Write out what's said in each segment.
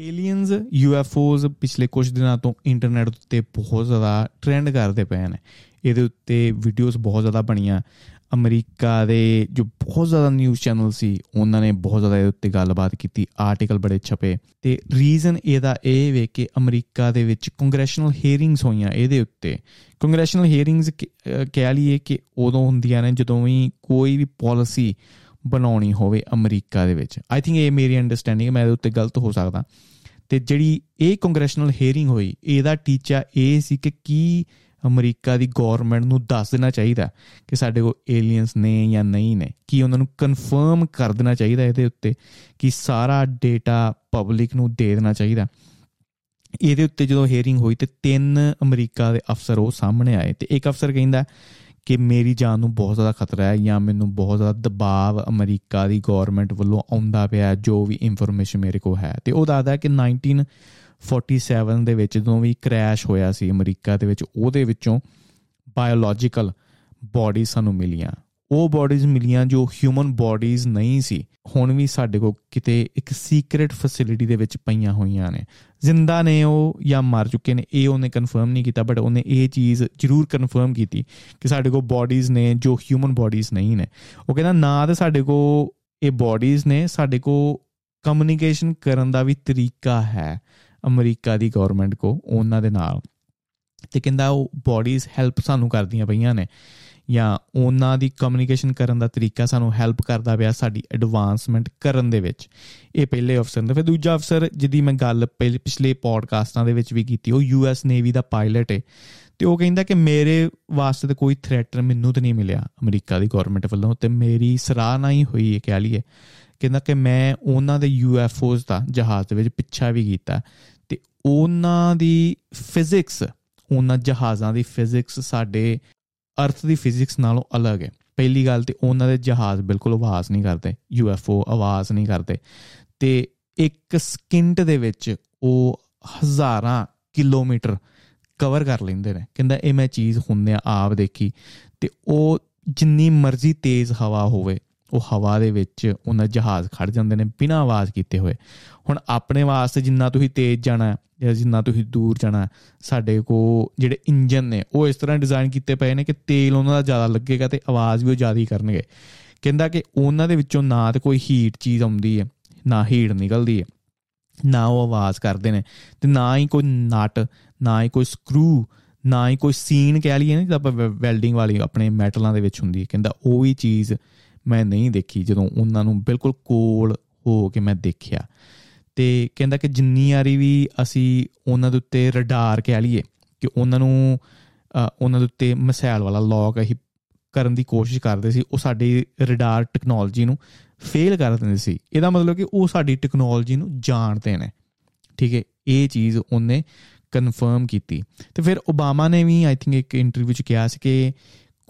Aliens ਯੂਐਫਓਜ਼ ਪਿਛਲੇ ਕੁਝ ਦਿਨਾਂ ਤੋਂ ਇੰਟਰਨੈਟ ਉੱਤੇ ਬਹੁਤ ਜ਼ਿਆਦਾ ਟ੍ਰੈਂਡ ਕਰਦੇ ਪਏ ਨੇ। ਇਹਦੇ ਉੱਤੇ ਵੀਡੀਓਜ਼ ਬਹੁਤ ਜ਼ਿਆਦਾ ਬਣੀਆਂ। ਅਮਰੀਕਾ ਦੇ ਜੋ ਬਹੁਤ ਜ਼ਿਆਦਾ ਨਿਊਜ਼ ਚੈਨਲ ਸੀ, ਉਹਨਾਂ ਨੇ ਬਹੁਤ ਜ਼ਿਆਦਾ ਇਹਦੇ ਉੱਤੇ ਗੱਲਬਾਤ ਕੀਤੀ ਆਰਟੀਕਲ ਬੜੇ ਛਪੇ। ਤੇ ਰੀਜ਼ਨ ਇਹਦਾ ਇਹ ਵੇ ਕਿ ਅਮਰੀਕਾ ਦੇ ਵਿੱਚ ਕੰਗਰੈਸ਼ਨਲ ਹੀਅਰਿੰਗਸ ਹੋਈਆਂ ਇਹਦੇ ਉੱਤੇ। ਕੰਗਰੈਸ਼ਨਲ ਹੀਅਰਿੰਗਸ ਕਹਿ ਲਈਏ ਕਿ ਉਦੋਂ ਹੁੰਦੀਆਂ ਨੇ, ਜਦੋਂ ਵੀ ਕੋਈ ਵੀ ਪਾਲਿਸੀ ਬਣਾਉਣੀ ਹੋਵੇ ਅਮਰੀਕਾ ਦੇ ਵਿੱਚ। ਆਈ ਥਿੰਕ ਇਹ ਮੇਰੀ ਅੰਡਰਸਟੈਂਡਿੰਗ ਮੈਂ ਇਹਦੇ ਉੱਤੇ ਗਲਤ ਹੋ ਸਕਦਾ। ਤੇ ਜਿਹੜੀ ਇਹ ਕੰਗਰੈਸ਼ਨਲ ਹੀਅਰਿੰਗ ਹੋਈ, ਇਹਦਾ ਟੀਚਾ ਇਹ ਸੀ ਕਿ ਕੀ ਅਮਰੀਕਾ ਦੀ ਗਵਰਨਮੈਂਟ ਨੂੰ ਦੱਸ ਦੇਣਾ ਚਾਹੀਦਾ ਕਿ ਸਾਡੇ ਕੋਲ ਏਲੀਅਨਸ ਨੇ ਜਾਂ ਨਹੀਂ ਨੇ। ਕੀ ਉਹਨਾਂ ਨੂੰ ਕਨਫਰਮ ਕਰ ਦੇਣਾ ਚਾਹੀਦਾ ਇਹਦੇ ਉੱਤੇ ਕਿ ਸਾਰਾ ਡਾਟਾ ਪਬਲਿਕ ਨੂੰ ਦੇ ਦੇਣਾ ਚਾਹੀਦਾ। ਇਹਦੇ ਉੱਤੇ ਜਦੋਂ ਹੀਅਰਿੰਗ ਹੋਈ ਤੇ ਤਿੰਨ ਅਮਰੀਕਾ ਦੇ ਅਫਸਰ ਉਹ ਸਾਹਮਣੇ ਆਏ ਤੇ ਇੱਕ ਅਫਸਰ ਕਹਿੰਦਾ ਕਿ ਮੇਰੀ ਜਾਨ ਨੂੰ ਬਹੁਤ ਜ਼ਿਆਦਾ ਖਤਰਾ ਹੈ ਜਾਂ ਮੈਨੂੰ ਬਹੁਤ ਜ਼ਿਆਦਾ ਦਬਾਅ ਅਮਰੀਕਾ ਦੀ ਗਵਰਨਮੈਂਟ ਵੱਲੋਂ ਆਉਂਦਾ ਪਿਆ ਜੋ ਵੀ ਇਨਫੋਰਮੇਸ਼ਨ ਮੇਰੇ ਕੋਲ ਹੈ। ਤੇ ਉਹ ਦੱਸਦਾ ਕਿ 1947 ਦੇ ਵਿੱਚ ਜਦੋਂ ਵੀ ਕ੍ਰੈਸ਼ ਹੋਇਆ ਸੀ ਅਮਰੀਕਾ ਦੇ ਵਿੱਚ, ਉਹਦੇ ਵਿੱਚੋਂ ਬਾਇਓਲੋਜੀਕਲ ਬਾਡੀ ਸਾਨੂੰ ਮਿਲੀਆਂ। ਉਹ ਬਾਡੀਜ਼ ਮਿਲੀਆਂ ਜੋ ਹਿਊਮਨ ਬਾਡੀਜ਼ ਨਹੀਂ ਸੀ। ਹੁਣ ਵੀ ਸਾਡੇ ਕੋਲ ਕਿਤੇ ਇੱਕ ਸੀਕ੍ਰੀਟ ਫੈਸਿਲਿਟੀ ਦੇ ਵਿੱਚ ਪਈਆਂ ਹੋਈਆਂ ਨੇ। ਜ਼ਿੰਦਾ ਨੇ ਉਹ ਜਾਂ ਮਰ ਚੁੱਕੇ ਨੇ, ਇਹ ਉਹਨੇ ਕਨਫਰਮ ਨਹੀਂ ਕੀਤਾ ਬਟ ਉਹਨੇ ਇਹ ਚੀਜ਼ ਜ਼ਰੂਰ ਕਨਫਰਮ ਕੀਤੀ ਕਿ ਸਾਡੇ ਕੋਲ ਬਾਡੀਜ਼ ਨੇ ਜੋ ਹਿਊਮਨ ਬਾਡੀਜ਼ ਨਹੀਂ ਨੇ। ਉਹ ਕਹਿੰਦਾ, ਨਾ ਤਾਂ ਸਾਡੇ ਕੋਲ ਇਹ ਬਾਡੀਜ਼ ਨੇ, ਸਾਡੇ ਕੋਲ ਕਮਿਊਨੀਕੇਸ਼ਨ ਕਰਨ ਦਾ ਵੀ ਤਰੀਕਾ ਹੈ ਅਮਰੀਕਾ ਦੀ ਗਵਰਨਮੈਂਟ ਕੋ ਉਹਨਾਂ ਦੇ ਨਾਲ। ਤੇ ਕਹਿੰਦਾ, ਉਹ ਬਾਡੀਜ਼ ਹੈਲਪ ਸਾਨੂੰ ਕਰਦੀਆਂ ਪਈਆਂ ਨੇ। ਜਾਂ ਉਹਨਾਂ ਦੀ ਕਮਿਊਨੀਕੇਸ਼ਨ ਕਰਨ ਦਾ ਤਰੀਕਾ ਸਾਨੂੰ ਹੈਲਪ ਕਰਦਾ ਪਿਆ ਸਾਡੀ ਐਡਵਾਂਸਮੈਂਟ ਕਰਨ ਦੇ ਵਿੱਚ। ਇਹ ਪਹਿਲੇ ਅਫਸਰ ਨੇ ਫਿਰ ਦੂਜਾ ਅਫਸਰ ਜਿਹਦੀ ਮੈਂ ਗੱਲ ਪਹਿਲੇ ਪਿਛਲੇ ਪੋਡਕਾਸਟਾਂ ਦੇ ਵਿੱਚ ਵੀ ਕੀਤੀ, ਉਹ ਯੂਐਸ ਨੇਵੀ ਦਾ ਪਾਇਲਟ ਹੈ ਤੇ ਉਹ ਕਹਿੰਦਾ ਕਿ ਮੇਰੇ ਵਾਸਤੇ ਤਾਂ ਕੋਈ ਥ੍ਰੈਟ ਮੈਨੂੰ ਤਾਂ ਨਹੀਂ ਮਿਲਿਆ ਅਮਰੀਕਾ ਦੀ ਗਵਰਨਮੈਂਟ ਵੱਲੋਂ ਤੇ ਮੇਰੀ ਸਰਾਹਨਾ ਹੀ ਹੋਈ ਹੈ ਕਹਿ ਲਈਏ। ਕਹਿੰਦਾ ਕਿ ਮੈਂ ਉਹਨਾਂ ਦੇ ਯੂਐਫਓਜ਼ ਦਾ ਜਹਾਜ਼ ਦੇ ਵਿੱਚ ਪਿੱਛਾ ਵੀ ਕੀਤਾ ਤੇ ਉਹਨਾਂ ਦੀ ਫਿਜ਼ਿਕਸ ਉਹਨਾਂ ਜਹਾਜ਼ਾਂ ਦੀ ਫਿਜ਼ਿਕਸ ਸਾਡੇ ਅਰਥ ਦੀ ਫਿਜ਼ਿਕਸ ਨਾਲੋਂ ਅਲੱਗ ਹੈ। ਪਹਿਲੀ ਗੱਲ ਤੇ ਉਹਨਾਂ ਦੇ ਜਹਾਜ਼ ਬਿਲਕੁਲ ਆਵਾਜ਼ ਨਹੀਂ ਕਰਦੇ। ਯੂਐਫਓ ਆਵਾਜ਼ ਨਹੀਂ ਕਰਦੇ। ਤੇ ਇੱਕ ਸਕਿੰਟ ਦੇ ਵਿੱਚ ਉਹ ਹਜ਼ਾਰਾਂ ਕਿਲੋਮੀਟਰ ਕਵਰ ਕਰ ਲੈਂਦੇ ਨੇ। ਕਹਿੰਦਾ, ਇਹ ਮੈਂ ਚੀਜ਼ ਹੁੰਨੇ ਆਪ ਦੇਖੀ। ਤੇ ਉਹ ਜਿੰਨੀ ਮਰਜ਼ੀ ਤੇਜ਼ ਹਵਾ ਹੋਵੇ ਉਹ ਹਵਾ ਦੇ ਵਿੱਚ ਉਹਨਾਂ ਜਹਾਜ਼ ਖੜ ਜਾਂਦੇ ਨੇ ਬਿਨਾਂ ਆਵਾਜ਼ ਕੀਤੇ ਹੋਏ। ਹੁਣ ਆਪਣੇ ਵਾਸਤੇ ਜਿੰਨਾ ਤੁਸੀਂ ਤੇਜ਼ ਜਾਣਾ ਜਾਂ ਜਿੰਨਾ ਤੁਸੀਂ ਦੂਰ ਜਾਣਾ ਸਾਡੇ ਕੋ ਜਿਹੜੇ ਇੰਜਨ ਨੇ, ਉਹ ਇਸ ਤਰ੍ਹਾਂ ਡਿਜ਼ਾਈਨ ਕੀਤੇ ਪਏ ਨੇ ਕਿ ਤੇਲ ਉਹਨਾਂ ਦਾ ਜ਼ਿਆਦਾ ਲੱਗੇਗਾ ਤੇ ਆਵਾਜ਼ ਵੀ ਉਹ ਜ਼ਿਆਦਾ ਹੀ ਕਰਨਗੇ। ਕਹਿੰਦਾ ਕਿ ਉਹਨਾਂ ਦੇ ਵਿੱਚੋਂ ਨਾ ਤੇ ਕੋਈ ਹੀਟ ਚੀਜ਼ ਆਉਂਦੀ ਹੈ, ਨਾ ਹੀਟ ਨਿਕਲਦੀ ਹੈ, ਨਾ ਉਹ ਆਵਾਜ਼ ਕਰਦੇ ਨੇ ਤੇ ਨਾ ਹੀ ਕੋਈ ਨਟ, ਨਾ ਹੀ ਕੋਈ ਸਕਰੂ ਨਾ ਹੀ ਕੋਈ ਸੀਨ ਕਹਿ ਲਈਏ ਨਾ ਜਿੱਦਾਂ ਆਪਾਂ ਵੈਲਡਿੰਗ ਵਾਲੀ ਆਪਣੇ ਮੈਟਲਾਂ ਦੇ ਵਿੱਚ ਹੁੰਦੀ ਹੈ। ਕਹਿੰਦਾ ਉਹ ਵੀ ਚੀਜ਼ ਮੈਂ ਨਹੀਂ ਦੇਖੀ, ਜਦੋਂ ਉਹਨਾਂ ਨੂੰ ਬਿਲਕੁਲ ਕੋਲ ਹੋ ਕੇ ਮੈਂ ਦੇਖਿਆ। ਤੇ ਕਹਿੰਦਾ ਕਿ ਜਿੰਨੀ ਵਾਰੀ ਵੀ ਅਸੀਂ ਉਹਨਾਂ ਦੇ ਉੱਤੇ ਰਡਾਰ ਕਹਿ ਲਈਏ ਕਿ ਉਹਨਾਂ ਨੂੰ ਉਹਨਾਂ ਦੇ ਉੱਤੇ ਮਿਸਾਈਲ ਵਾਲਾ ਲੌਕ ਅਸੀਂ ਕਰਨ ਦੀ ਕੋਸ਼ਿਸ਼ ਕਰਦੇ ਸੀ, ਉਹ ਸਾਡੀ ਰਡਾਰ ਟੈਕਨੋਲੋਜੀ ਨੂੰ ਫੇਲ ਕਰ ਦਿੰਦੇ ਸੀ। ਇਹਦਾ ਮਤਲਬ ਕਿ ਉਹ ਸਾਡੀ ਟੈਕਨੋਲੋਜੀ ਨੂੰ ਜਾਣਦੇ ਨੇ। ਠੀਕ ਹੈ, ਇਹ ਚੀਜ਼ ਉਹਨੇ ਕਨਫਰਮ ਕੀਤੀ। ਤੇ ਫਿਰ ਓਬਾਮਾ ਨੇ ਵੀ ਆਈ ਥਿੰਕ ਇੱਕ ਇੰਟਰਵਿਊ 'ਚ ਕਿਹਾ ਸੀ ਕਿ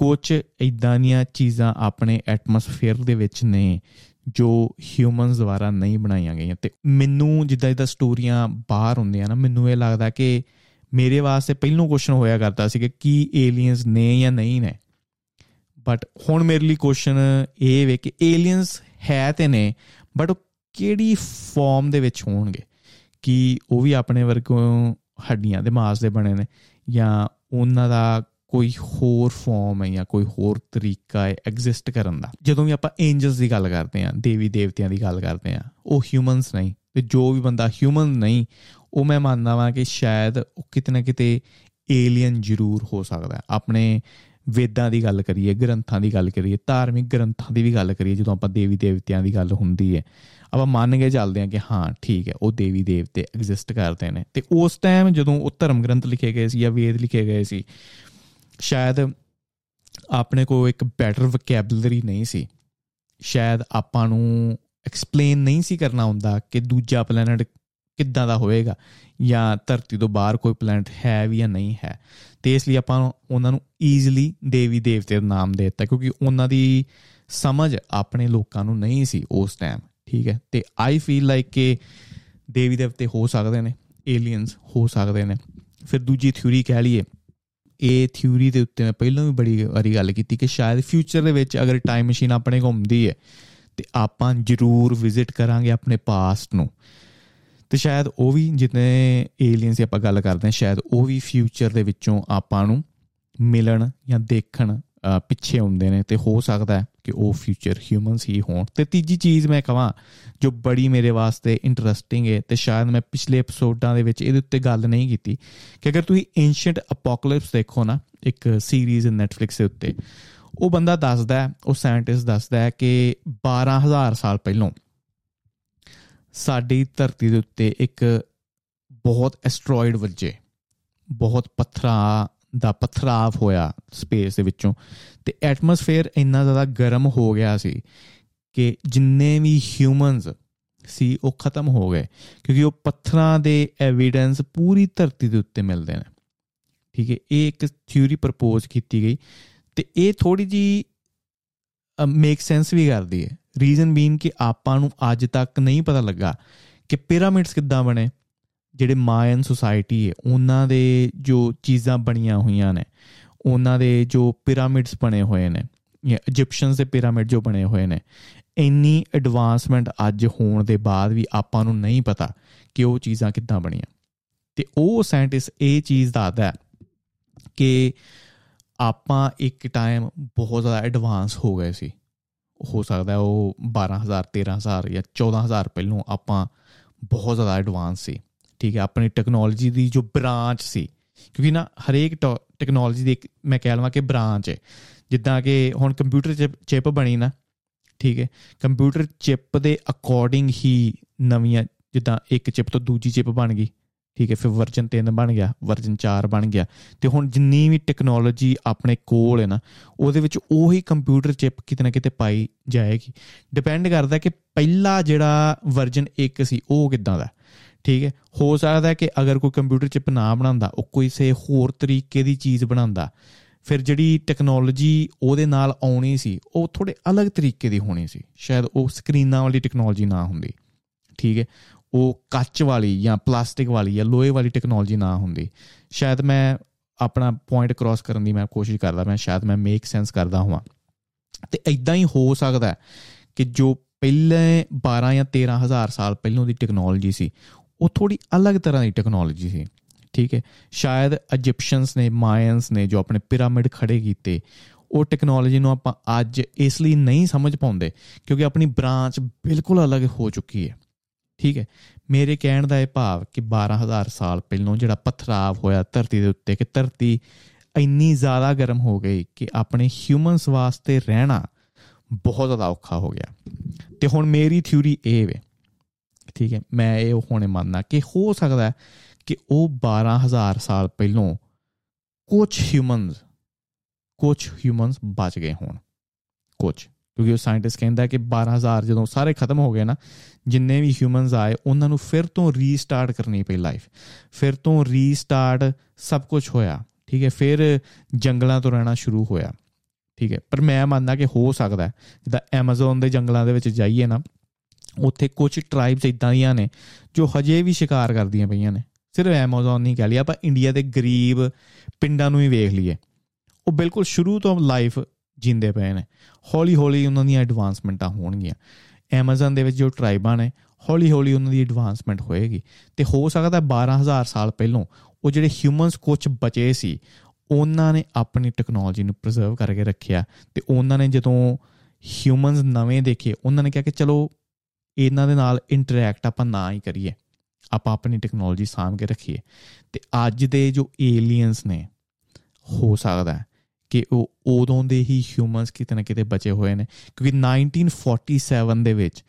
ਕੁਝ ਇਦਾਂ ਦੀਆਂ ਚੀਜ਼ਾਂ ਆਪਣੇ ਐਟਮੋਸਫੇਅਰ ਦੇ ਵਿੱਚ ਨੇ ਜੋ ਹਿਊਮਨਸ ਦੁਆਰਾ ਨਹੀਂ ਬਣਾਈਆਂ ਗਈਆਂ। ਤੇ ਮੈਨੂੰ ਜਿੱਦਾਂ ਜਿੱਦਾਂ ਸਟੋਰੀਆਂ ਬਾਹਰ ਹੁੰਦੀਆਂ ਨਾ, ਮੈਨੂੰ ਇਹ ਲੱਗਦਾ ਕਿ ਮੇਰੇ ਵਾਸਤੇ ਪਹਿਲੋਂ ਕੁਐਸਚਨ ਹੋਇਆ ਕਰਦਾ ਸੀ ਕਿ ਕੀ ਏਲੀਅਨਸ ਨੇ ਜਾਂ ਨਹੀਂ ਨੇ। ਬਟ ਹੁਣ ਮੇਰੇ ਲਈ ਕੁਐਸਚਨ ਇਹ ਵੇ ਕਿ ਏਲੀਅਨਸ ਹੈ ਤੇ ਨੇ ਬਟ ਕਿਹੜੀ ਫਾਰਮ ਦੇ ਵਿੱਚ ਹੋਣਗੇ? ਕਿ ਉਹ ਵੀ ਆਪਣੇ ਵਰਗੋਂ ਹੱਡੀਆਂ ਦੇ ਮਾਸ ਦੇ ਬਣੇ ਨੇ ਜਾਂ ਉਹਨਾਂ ਦਾ ਕੋਈ ਹੋਰ ਫਾਰਮ ਹੈ ਜਾਂ ਕੋਈ ਹੋਰ ਤਰੀਕਾ ਹੈ ਐਗਜ਼ਿਸਟ ਕਰਨ ਦਾ? ਜਦੋਂ ਵੀ ਆਪਾਂ ਐਂਜਲਸ ਦੀ ਗੱਲ ਕਰਦੇ ਆਂ ਦੇਵੀ ਦੇਵਤਿਆਂ ਦੀ ਗੱਲ ਕਰਦੇ ਆਂ ਉਹ ਹਿਊਮਨਸ ਨਹੀਂ ਤੇ ਜੋ ਵੀ ਬੰਦਾ ਹਿਊਮਨ ਨਹੀਂ, ਉਹ ਮੈਂ ਮੰਨਦਾ ਵਾਂ ਕਿ ਸ਼ਾਇਦ ਉਹ ਕਿਤੇ ਨਾ ਕਿਤੇ ਏਲੀਅਨ ਜ਼ਰੂਰ ਹੋ ਸਕਦਾ ਆਪਣੇ ਵੇਦਾਂ ਦੀ ਗੱਲ ਕਰੀਏ, ਗ੍ਰੰਥਾਂ ਦੀ ਗੱਲ ਕਰੀਏ, ਧਾਰਮਿਕ ਗ੍ਰੰਥਾਂ ਦੀ ਵੀ ਗੱਲ ਕਰੀਏ, ਜਦੋਂ ਆਪਾਂ ਦੇਵੀ ਦੇਵਤਿਆਂ ਦੀ ਗੱਲ ਹੁੰਦੀ ਹੈ, ਆਪਾਂ ਮੰਨ ਕੇ ਚੱਲਦੇ ਹਾਂ ਕਿ ਹਾਂ, ਠੀਕ ਹੈ, ਉਹ ਦੇਵੀ ਦੇਵਤੇ ਐਗਜ਼ਿਸਟ ਕਰਦੇ ਨੇ ਤੇ ਉਸ ਟਾਈਮ ਜਦੋਂ ਉਹ ਧਰਮ ਗ੍ਰੰਥ ਲਿਖੇ ਗਏ ਸੀ ਜਾਂ ਵੇਦ ਲਿਖੇ ਗਏ ਸੀ ਸ਼ਾਇਦ ਆਪਣੇ ਕੋਲ ਇੱਕ ਬੈਟਰ ਵੋਕੈਬਲਰੀ ਨਹੀਂ ਸੀ। ਸ਼ਾਇਦ ਆਪਾਂ ਨੂੰ ਐਕਸਪਲੇਨ ਨਹੀਂ ਸੀ ਕਰਨਾ ਹੁੰਦਾ ਕਿ ਦੂਜਾ ਪਲੈਨਟ ਕਿੱਦਾਂ ਦਾ ਹੋਵੇਗਾ ਜਾਂ ਧਰਤੀ ਤੋਂ ਬਾਹਰ ਕੋਈ ਪਲੈਨਟ ਹੈ ਵੀ ਜਾਂ ਨਹੀਂ ਹੈ। ਤੇ ਇਸ ਲਈ ਆਪਾਂ ਉਹਨਾਂ ਨੂੰ ਈਜ਼ੀਲੀ ਦੇਵੀ ਦੇਵਤੇ ਦਾ ਨਾਮ ਦੇ ਦਿੱਤਾ ਕਿਉਂਕਿ ਉਹਨਾਂ ਦੀ ਸਮਝ ਆਪਣੇ ਲੋਕਾਂ ਨੂੰ ਨਹੀਂ ਸੀ ਉਸ ਟਾਈਮ ਠੀਕ ਹੈ? ਤੇ ਆਈ ਫੀਲ ਲਾਈਕ ਕਿ ਦੇਵੀ ਦੇਵਤੇ ਹੋ ਸਕਦੇ ਨੇ ਏਲੀਅਨਸ ਹੋ ਸਕਦੇ ਨੇ। ਫਿਰ ਦੂਜੀ ਥਿਊਰੀ ਕਹਿ ਲਈਏ ਇਹ ਥਿਊਰੀ ਦੇ ਉੱਤੇ ਮੈਂ ਪਹਿਲਾਂ ਵੀ ਬੜੀ ਵਾਰੀ ਗੱਲ ਕੀਤੀ ਕਿ ਸ਼ਾਇਦ ਫਿਊਚਰ ਦੇ ਵਿੱਚ ਅਗਰ ਟਾਈਮ ਮਸ਼ੀਨ ਆਪਣੇ ਘੁੰਮਦੀ ਹੈ, ਤੇ ਆਪਾਂ ਜ਼ਰੂਰ ਵਿਜ਼ਿਟ ਕਰਾਂਗੇ ਆਪਣੇ ਪਾਸਟ ਨੂੰ। ਤੇ ਸ਼ਾਇਦ ਉਹ ਵੀ ਜਿੰਨੇ ਏਲੀਅਨਸ ਦੀ ਆਪਾਂ ਗੱਲ ਕਰਦੇ ਹਾਂ, ਸ਼ਾਇਦ ਉਹ ਵੀ ਫਿਊਚਰ ਦੇ ਵਿੱਚੋਂ ਆਪਾਂ ਨੂੰ ਮਿਲਣ ਜਾਂ ਦੇਖਣ ਪਿੱਛੇ ਹੁੰਦੇ ਨੇ ਤੇ ਹੋ ਸਕਦਾ ਹੈ ਕਿ ਉਹ ਫਿਊਚਰ ਹਿਊਮਨਸ ਹੀ ਹੋਣ। ਤੇ ਤੀਜੀ ਚੀਜ਼ ਮੈਂ ਕਹਾਂ ਜੋ ਬੜੀ ਮੇਰੇ ਵਾਸਤੇ ਇੰਟਰਸਟਿੰਗ ਹੈ ਤੇ ਸ਼ਾਇਦ ਮੈਂ ਪਿਛਲੇ ਐਪੀਸੋਡਾਂ ਦੇ ਵਿੱਚ ਇਹਦੇ ਉੱਤੇ ਗੱਲ ਨਹੀਂ ਕੀਤੀ, ਕਿ ਅਗਰ ਤੁਸੀਂ ਐਂਸ਼ੀਅੰਟ ਅਪੋਕਲਿਪਸ ਦੇਖੋ ਨਾ, ਇੱਕ ਸੀਰੀਜ਼ ਨੈਟਫਲਿਕਸ ਦੇ ਉੱਤੇ, ਉਹ ਬੰਦਾ ਦੱਸਦਾ ਉਹ ਸਾਇੰਟਿਸਟ ਦੱਸਦਾ ਹੈ ਕਿ 12000 ਸਾਲ ਪਹਿਲਾਂ ਸਾਡੀ ਧਰਤੀ ਦੇ ਉੱਤੇ ਇੱਕ ਬਹੁਤ ਐਸਟਰੋਇਡ ਵੱਜੇ, ਬਹੁਤ ਪੱਥਰਾਂ ਦਾ ਪਥਰਾਵ ਹੋਇਆ ਸਪੇਸ ਦੇ ਵਿੱਚੋਂ ਤੇ ਐਟਮੋਸਫੇਅਰ ਇੰਨਾ ਜ਼ਿਆਦਾ ਗਰਮ ਹੋ ਗਿਆ ਸੀ ਕਿ ਜਿੰਨੇ ਵੀ ਹਿਊਮਨਸ ਸੀ ਉਹ ਖਤਮ ਹੋ ਗਏ, ਕਿਉਂਕਿ ਉਹ ਪੱਥਰਾਂ ਦੇ ਐਵੀਡੈਂਸ ਪੂਰੀ ਧਰਤੀ ਦੇ ਉੱਤੇ ਮਿਲਦੇ ਨੇ। ਠੀਕ ਹੈ, ਇਹ ਇੱਕ ਥਿਊਰੀ ਪ੍ਰਪੋਜ਼ ਕੀਤੀ ਗਈ ਤੇ ਇਹ ਥੋੜੀ ਜੀ ਮੇਕ ਸੈਂਸ ਵੀ ਕਰਦੀ ਹੈ। ਰੀਜ਼ਨ ਬੀਨ ਕਿ ਆਪਾਂ ਨੂੰ ਅੱਜ ਤੱਕ ਨਹੀਂ ਪਤਾ ਲੱਗਾ ਕਿ ਪਿਰਾਮਿਡਸ ਕਿੱਦਾਂ ਬਣੇ। ਜਿਹੜੇ ਮਾਇਨ ਸੁਸਾਇਟੀ ਹੈ, ਉਹਨਾਂ ਦੇ ਜੋ ਚੀਜ਼ਾਂ ਬਣੀਆਂ ਹੋਈਆਂ ਨੇ, ਉਹਨਾਂ ਦੇ ਜੋ ਪਿਰਾਮਿਡਸ ਬਣੇ ਹੋਏ ਨੇ, ਜਾਂ ਇਜੀਪਸ਼ੀਅਨਸ ਦੇ ਪਿਰਾਮਿਡ ਜੋ ਬਣੇ ਹੋਏ ਨੇ, ਇੰਨੀ ਐਡਵਾਂਸਮੈਂਟ ਅੱਜ ਹੋਣ ਦੇ ਬਾਅਦ ਵੀ ਆਪਾਂ ਨੂੰ ਨਹੀਂ ਪਤਾ ਕਿ ਉਹ ਚੀਜ਼ਾਂ ਕਿੱਦਾਂ ਬਣੀਆਂ। ਤੇ ਉਹ ਸਾਇੰਟਿਸਟ ਇਹ ਚੀਜ਼ ਦੱਸਦਾ ਕਿ ਆਪਾਂ ਇੱਕ ਟਾਈਮ ਬਹੁਤ ਜ਼ਿਆਦਾ ਐਡਵਾਂਸ ਹੋ ਗਏ ਸੀ। ਹੋ ਸਕਦਾ ਉਹ 12000 13000 ਜਾਂ 14000 ਪਹਿਲੋਂ ਆਪਾਂ ਬਹੁਤ ਜ਼ਿਆਦਾ ਐਡਵਾਂਸ ਸੀ। ਠੀਕ ਹੈ ਆਪਣੀ ਟੈਕਨੋਲੋਜੀ ਦੀ ਜੋ ਬ੍ਰਾਂਚ ਸੀ। ਕਿਉਂਕਿ ਨਾ ਹਰੇਕ ਟੈਕਨੋਲੋਜੀ ਦੀ ਇੱਕ, ਮੈਂ ਕਹਿ ਲਵਾਂ ਕਿ ਬ੍ਰਾਂਚ ਹੈ। ਜਿੱਦਾਂ ਕਿ ਹੁਣ ਕੰਪਿਊਟਰ ਚਿਪ ਬਣੀ ਨਾ, ਠੀਕ ਹੈ ਕੰਪਿਊਟਰ ਚਿਪ ਦੇ ਅਕੋਰਡਿੰਗ ਹੀ ਨਵੀਆਂ, ਜਿੱਦਾਂ ਇੱਕ ਚਿਪ ਤੋਂ ਦੂਜੀ ਚਿਪ ਬਣ ਗਈ, ਠੀਕ ਹੈ, ਫਿਰ ਵਰਜਨ 3 ਬਣ ਗਿਆ ਵਰਜਨ 4 ਬਣ ਗਿਆ। ਤੇ ਹੁਣ ਜਿੰਨੀ ਵੀ ਟੈਕਨੋਲੋਜੀ ਆਪਣੇ ਕੋਲ ਹੈ ਨਾ, ਉਹਦੇ ਵਿੱਚ ਉਹੀ ਕੰਪਿਊਟਰ ਚਿਪ ਕਿਤੇ ਨਾ ਕਿਤੇ ਪਾਈ ਜਾਏਗੀ। ਡਿਪੈਂਡ ਕਰਦਾ ਕਿ ਪਹਿਲਾ ਜਿਹੜਾ ਵਰਜਨ 1 ਸੀ, ਉਹ ਕਿਦਾਂ ਦਾ ਠੀਕ ਹੈ? ਹੋ ਸਕਦਾ ਕਿ ਅਗਰ ਕੋਈ ਕੰਪਿਊਟਰ ਚਿਪ ਨਾ ਬਣਾਉਂਦਾ, ਉਹ ਕੋਈ ਸੇ ਹੋਰ ਤਰੀਕੇ ਦੀ ਚੀਜ਼ ਬਣਾਉਂਦਾ, ਫਿਰ ਜਿਹੜੀ ਟੈਕਨੋਲੋਜੀ ਉਹਦੇ ਨਾਲ ਆਉਣੀ ਸੀ, ਉਹ ਥੋੜੇ ਅਲੱਗ ਤਰੀਕੇ ਦੀ ਹੋਣੀ ਸੀ। ਸ਼ਾਇਦ ਉਹ ਸਕਰੀਨਾਂ ਵਾਲੀ ਟੈਕਨੋਲੋਜੀ ਨਾ ਹੁੰਦੀ, ਠੀਕ ਹੈ? ਉਹ ਕੱਚ ਵਾਲੀ ਜਾਂ ਪਲਾਸਟਿਕ ਵਾਲੀ ਜਾਂ ਲੋਹੇ ਵਾਲੀ ਟੈਕਨੋਲੋਜੀ ਨਾ ਹੁੰਦੀ। ਸ਼ਾਇਦ ਮੈਂ ਆਪਣਾ ਪੁਆਇੰਟ ਕ੍ਰਾਸ ਕਰਨ ਦੀ ਮੈਂ ਕੋਸ਼ਿਸ਼ ਕਰਦਾ ਮੈਂ ਸ਼ਾਇਦ ਮੈਂ ਮੇਕ ਸੈਂਸ ਕਰਦਾ ਹਾਂ ਤੇ ਇਦਾਂ ਹੀ ਹੋ ਸਕਦਾ ਕਿ ਜੋ ਪਹਿਲੇ 12 ਜਾਂ 13000 ਸਾਲ ਪਹਿਲਾਂ ਦੀ ਟੈਕਨੋਲੋਜੀ ਸੀ ਉਹ ਥੋੜੀ ਅਲੱਗ ਤਰ੍ਹਾਂ ਦੀ ਟੈਕਨੋਲੋਜੀ ਸੀ, ਠੀਕ ਹੈ। ਸ਼ਾਇਦ ਇਜੀਪਸ਼ੀਅਨਸ ਨੇ ਮਾਇਨਸ ਨੇ ਜੋ ਆਪਣੇ ਪਿਰਾਮਿਡ ਖੜੇ ਕੀਤੇ, ਉਹ ਟੈਕਨੋਲੋਜੀ ਨੂੰ ਆਪਾਂ ਅੱਜ ਇਸ ਲਈ ਨਹੀਂ ਸਮਝ ਪਾਉਂਦੇ ਕਿਉਂਕਿ ਆਪਣੀ ਬ੍ਰਾਂਚ ਬਿਲਕੁਲ ਅਲੱਗ ਹੋ ਚੁੱਕੀ ਹੈ, ਠੀਕ ਹੈ। ਮੇਰੇ ਕਹਿਣ ਦਾ ਇਹ ਭਾਵ ਕਿ 12000 ਸਾਲ ਪਹਿਲਾਂ ਜਿਹੜਾ ਪਥਰਾਵ ਹੋਇਆ ਧਰਤੀ ਦੇ ਉੱਤੇ, ਕਿ ਧਰਤੀ ਇੰਨੀ ਜ਼ਿਆਦਾ ਗਰਮ ਹੋ ਗਈ ਕਿ ਆਪਣੇ ਹਿਊਮਨਸ ਵਾਸਤੇ ਰਹਿਣਾ ਬਹੁਤ ਜ਼ਿਆਦਾ ਔਖਾ ਹੋ ਗਿਆ। ਤੇ ਹੁਣ ਮੇਰੀ ਥਿਊਰੀ ਇਹ ਵੇ ਠੀਕ ਹੈ, ਮੈਂ ਇਹ ਹੋਣੇ ਮੰਨਣਾ ਕਿ ਹੋ ਸਕਦਾ ਹੈ ਕਿ ਉਹ 12000 ਸਾਲ ਪਹਿਲਾਂ ਕੁਝ ਹਿਊਮਨਸ ਕੁਝ ਹਿਊਮਨਸ ਬਚ ਗਏ ਹੋਣ। ਕੁਝ ਕਿਉਂਕਿ ਉਹ ਸਾਇੰਟਿਸਟ ਕਹਿੰਦਾ ਕਿ 12000 ਜਦੋਂ ਸਾਰੇ ਖਤਮ ਹੋ ਗਏ ਨਾ, ਜਿੰਨੇ ਵੀ ਹਿਊਮਨਸ ਆਏ, ਉਹਨਾਂ ਨੂੰ ਫਿਰ ਤੋਂ ਰੀਸਟਾਰਟ ਕਰਨੀ ਪਈ ਲਾਈਫ ਫਿਰ ਤੋਂ ਰੀਸਟਾਰਟ ਸਭ ਕੁਝ ਹੋਇਆ, ਠੀਕ ਹੈ, ਫਿਰ ਜੰਗਲਾਂ ਤੋਂ ਰਹਿਣਾ ਸ਼ੁਰੂ ਹੋਇਆ, ਠੀਕ ਹੈ। ਪਰ ਮੈਂ ਮੰਨਦਾ ਕਿ ਹੋ ਸਕਦਾ ਜਿੱਦਾਂ ਐਮਾਜ਼ਨ ਦੇ ਜੰਗਲਾਂ ਦੇ ਵਿੱਚ ਜਾਈਏ ਨਾ ਉੱਥੇ ਕੁਝ ਟ੍ਰਾਈਬਸ ਇਦਾਂ ਦੀਆਂ ਨੇ ਜੋ ਹਜੇ ਵੀ ਸ਼ਿਕਾਰ ਕਰਦੀਆਂ ਪਈਆਂ ਨੇ। ਸਿਰਫ ਐਮਾਜ਼ਨ ਨਹੀਂ ਕਹ ਲਿਆ ਆਪਾਂ ਇੰਡੀਆ ਦੇ ਗਰੀਬ ਪਿੰਡਾਂ ਨੂੰ ਹੀ ਵੇਖ ਲਈਏ। ਉਹ ਬਿਲਕੁਲ ਸ਼ੁਰੂ ਤੋਂ ਲਾਈਫ ਜਿੰਦੇ ਪਏ ਨੇ। ਹੌਲੀ ਹੌਲੀ ਉਹਨਾਂ ਦੀਆਂ ਐਡਵਾਂਸਮੈਂਟਾਂ ਹੋਣਗੀਆਂ। ਐਮਾਜ਼ਨ ਦੇ ਵਿੱਚ ਜੋ ਟ੍ਰਾਈਬਾਂ ਨੇ, ਹੌਲੀ ਹੌਲੀ ਉਹਨਾਂ ਦੀ ਐਡਵਾਂਸਮੈਂਟ ਹੋਏਗੀ। ਤੇ ਹੋ ਸਕਦਾ 12000 ਸਾਲ ਪਹਿਲਾਂ ਉਹ ਜਿਹੜੇ ਹਿਊਮਨਸ ਕੁਝ ਬਚੇ ਸੀ, ਉਹਨਾਂ ਨੇ ਆਪਣੀ ਟੈਕਨੋਲੋਜੀ ਨੂੰ ਪ੍ਰੀਜ਼ਰਵ ਕਰਕੇ ਰੱਖਿਆ। ਤੇ ਉਹਨਾਂ ਨੇ ਜਦੋਂ ਹਿਊਮਨਸ ਨਵੇਂ ਦੇਖੇ, ਉਹਨਾਂ ਨੇ ਕਿਹਾ ਕਿ ਚਲੋ ਇਹਨਾਂ ਦੇ ਨਾਲ ਇੰਟਰੈਕਟ ਆਪਾਂ ਨਾ ਹੀ ਕਰੀਏ। ਆਪਾਂ ਆਪਣੀ ਟੈਕਨੋਲੋਜੀ ਸਾਂਭ ਕੇ ਰੱਖੀਏ। ਤੇ ਅੱਜ ਦੇ ਜੋ ਏਲੀਅਨਸ ਨੇ, ਹੋ ਸਕਦਾ ਹੈ ਕਿ ਉਹ ਉਦੋਂ ਦੇ ਹੀ ਹਿਊਮਨਸ ਕਿਤੇ ਨਾ ਕਿਤੇ ਬਚੇ ਹੋਏ ਨੇ। ਕਿਉਂਕਿ 1947 ਦੇ ਵਿੱਚ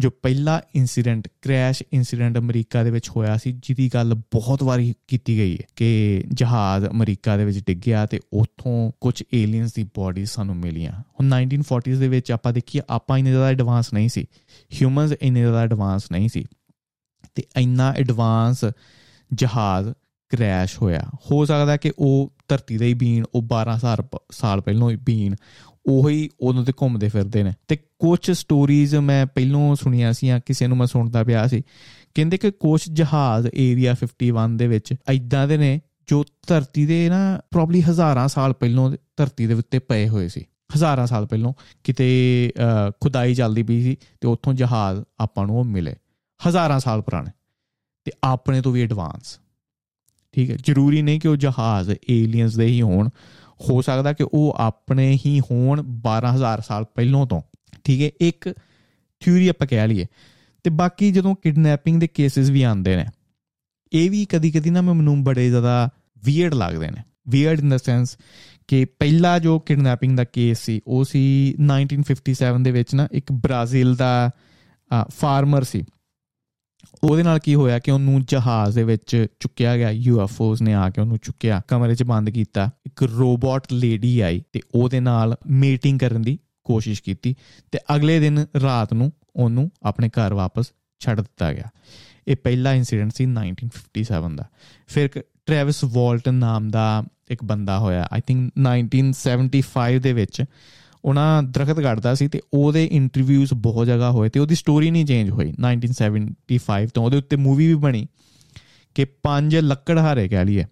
ਜੋ ਪਹਿਲਾ ਇਨਸੀਡੈਂਟ ਕ੍ਰੈਸ਼ ਇਨਸੀਡੈਂਟ ਅਮਰੀਕਾ ਦੇ ਵਿੱਚ ਹੋਇਆ ਸੀ, ਜਿਹਦੀ ਗੱਲ ਬਹੁਤ ਵਾਰੀ ਕੀਤੀ ਗਈ ਹੈ ਕਿ ਜਹਾਜ਼ ਅਮਰੀਕਾ ਦੇ ਵਿੱਚ ਡਿੱਗਿਆ ਤੇ ਉੱਥੋਂ ਕੁਝ ਏਲੀਅਨਸ ਦੀ ਬਾਡੀ ਸਾਨੂੰ ਮਿਲੀਆਂ। ਹੁਣ 1940s ਦੇ ਵਿੱਚ ਆਪਾਂ ਦੇਖੀਏ, ਆਪਾਂ ਇੰਨੇ ਜ਼ਿਆਦਾ ਐਡਵਾਂਸ ਨਹੀਂ ਸੀ। ਹਿਊਮਨਸ ਇੰਨੇ ਜ਼ਿਆਦਾ ਐਡਵਾਂਸ ਨਹੀਂ ਸੀ। ਤੇ ਇੰਨਾ ਐਡਵਾਂਸ ਜਹਾਜ਼ ਕ੍ਰੈਸ਼ ਹੋਇਆ। ਹੋ ਸਕਦਾ ਕਿ ਉਹ ਧਰਤੀ ਦੇ ਹੀ ਬੀਨ, ਉਹ 12000 ਸਾਲ ਪਹਿਲਾਂ ਹੀ ਬੀਨ ਉਹੀ ਉਦੋਂ ਤੇ ਘੁੰਮਦੇ ਫਿਰਦੇ ਨੇ। ਤੇ ਕੁਝ ਸਟੋਰੀਜ਼ ਮੈਂ ਪਹਿਲਾਂ ਸੁਣੀਆਂ ਸੀਆਂ, ਕਿਸੇ ਨੂੰ ਮੈਂ ਸੁਣਦਾ ਪਿਆ ਸੀ। ਕਹਿੰਦੇ ਕਿ ਕੁਝ ਜਹਾਜ਼ ਏਰੀਆ 51 ਦੇ ਵਿੱਚ ਐਦਾਂ ਦੇ ਨੇ ਜੋ ਧਰਤੀ ਦੇ ਨਾ ਪ੍ਰੋਬਬਲੀ ਹਜ਼ਾਰਾਂ ਸਾਲ ਪਹਿਲਾਂ ਧਰਤੀ ਦੇ ਉੱਤੇ ਪਏ ਹੋਏ ਸੀ। ਹਜ਼ਾਰਾਂ ਸਾਲ ਪਹਿਲਾਂ ਕਿਤੇ ਖੁਦਾਈ ਚੱਲਦੀ ਪਈ ਸੀ ਤੇ ਉੱਥੋਂ ਜਹਾਜ਼ ਆਪਾਂ ਨੂੰ ਉਹ ਮਿਲੇ। ਹਜ਼ਾਰਾਂ ਸਾਲ ਪੁਰਾਣੇ। ਤੇ ਆਪਣੇ ਤੋਂ ਵੀ ਐਡਵਾਂਸ ਠੀਕ ਹੈ, ਜ਼ਰੂਰੀ ਨਹੀਂ ਕਿ ਉਹ ਜਹਾਜ਼ ਏਲੀਅਨਸ ਦੇ ਹੀ ਹੋਣ। ਹੋ ਸਕਦਾ ਕਿ ਉਹ ਆਪਣੇ ਹੀ ਹੋਣ 12000 ਸਾਲ ਪਹਿਲਾਂ ਤੋਂ। ਠੀਕ ਹੈ, ਇੱਕ ਥਿਊਰੀ ਆਪਾਂ ਕਹਿ ਲਈਏ। ਤੇ ਬਾਕੀ ਜਦੋਂ ਕਿਡਨੈਪਿੰਗ ਦੇ ਕੇਸਿਸ ਵੀ ਆਉਂਦੇ ਨੇ, ਇਹ ਵੀ ਕਦੀ ਕਦੀ ਨਾ ਮੈਨੂੰ ਬੜੇ ਜ਼ਿਆਦਾ ਵੀਅਰਡ ਲੱਗਦੇ ਨੇ। ਵੀਅਰਡ ਇਨ ਦਾ ਸੈਂਸ ਕਿ ਪਹਿਲਾ ਜੋ ਕਿਡਨੈਪਿੰਗ ਦਾ ਕੇਸ ਸੀ, ਉਹ ਸੀ 1957 ਦੇ ਵਿੱਚ ਨਾ ਇੱਕ ਬ੍ਰਾਜ਼ੀਲ ਦਾ ਫਾਰਮਰ ਸੀ। ਉਹਦੇ ਨਾਲ ਕੀ ਹੋਇਆ ਕਿ ਉਹਨੂੰ ਜਹਾਜ਼ ਦੇ ਵਿੱਚ ਚੁੱਕਿਆ ਗਿਆ ਯੂਐਫਓਸ ਨੇ ਆ ਕੇ ਉਹਨੂੰ ਚੁੱਕਿਆ, ਕਮਰੇ 'ਚ ਬੰਦ ਕੀਤਾ। ਇੱਕ ਰੋਬੋਟ ਲੇਡੀ ਆਈ ਤੇ ਉਹਦੇ ਨਾਲ ਮੀਟਿੰਗ ਕਰਨ ਦੀ ਕੋਸ਼ਿਸ਼ ਕੀਤੀ ਤੇ ਅਗਲੇ ਦਿਨ ਰਾਤ ਨੂੰ ਉਹਨੂੰ ਆਪਣੇ ਘਰ ਵਾਪਸ ਛੱਡ ਦਿੱਤਾ ਗਿਆ। ਇਹ ਪਹਿਲਾ ਇਨਸੀਡੈਂਟ ਸੀ 1957 ਦਾ। ਫਿਰ ਟ੍ਰੈਵਿਸ ਵਾਲਟਨ ਨਾਮ ਦਾ ਇੱਕ ਬੰਦਾ ਹੋਇਆ ਆਈ ਥਿੰਕ 1975 ਦੇ ਵਿੱਚ ਉਹਨਾਂ ਦਰਖਤ ਕੱਟਦਾ ਸੀ ਤੇ ਉਹਦੇ ਇੰਟਰਵਿਊਜ਼ ਬਹੁਤ ਜਗ੍ਹਾ ਹੋਏ ਤੇ ਉਹਦੀ ਸਟੋਰੀ ਨਹੀਂ ਚੇਂਜ ਹੋਈ। 1975 ਤੋਂ ਉਹਦੇ ਉੱਤੇ ਮੂਵੀ ਵੀ ਬਣੀ ਕਿ ਪੰਜ ਲੱਕੜਹਾਰੇ ਕਹਿ ਲਈਏ,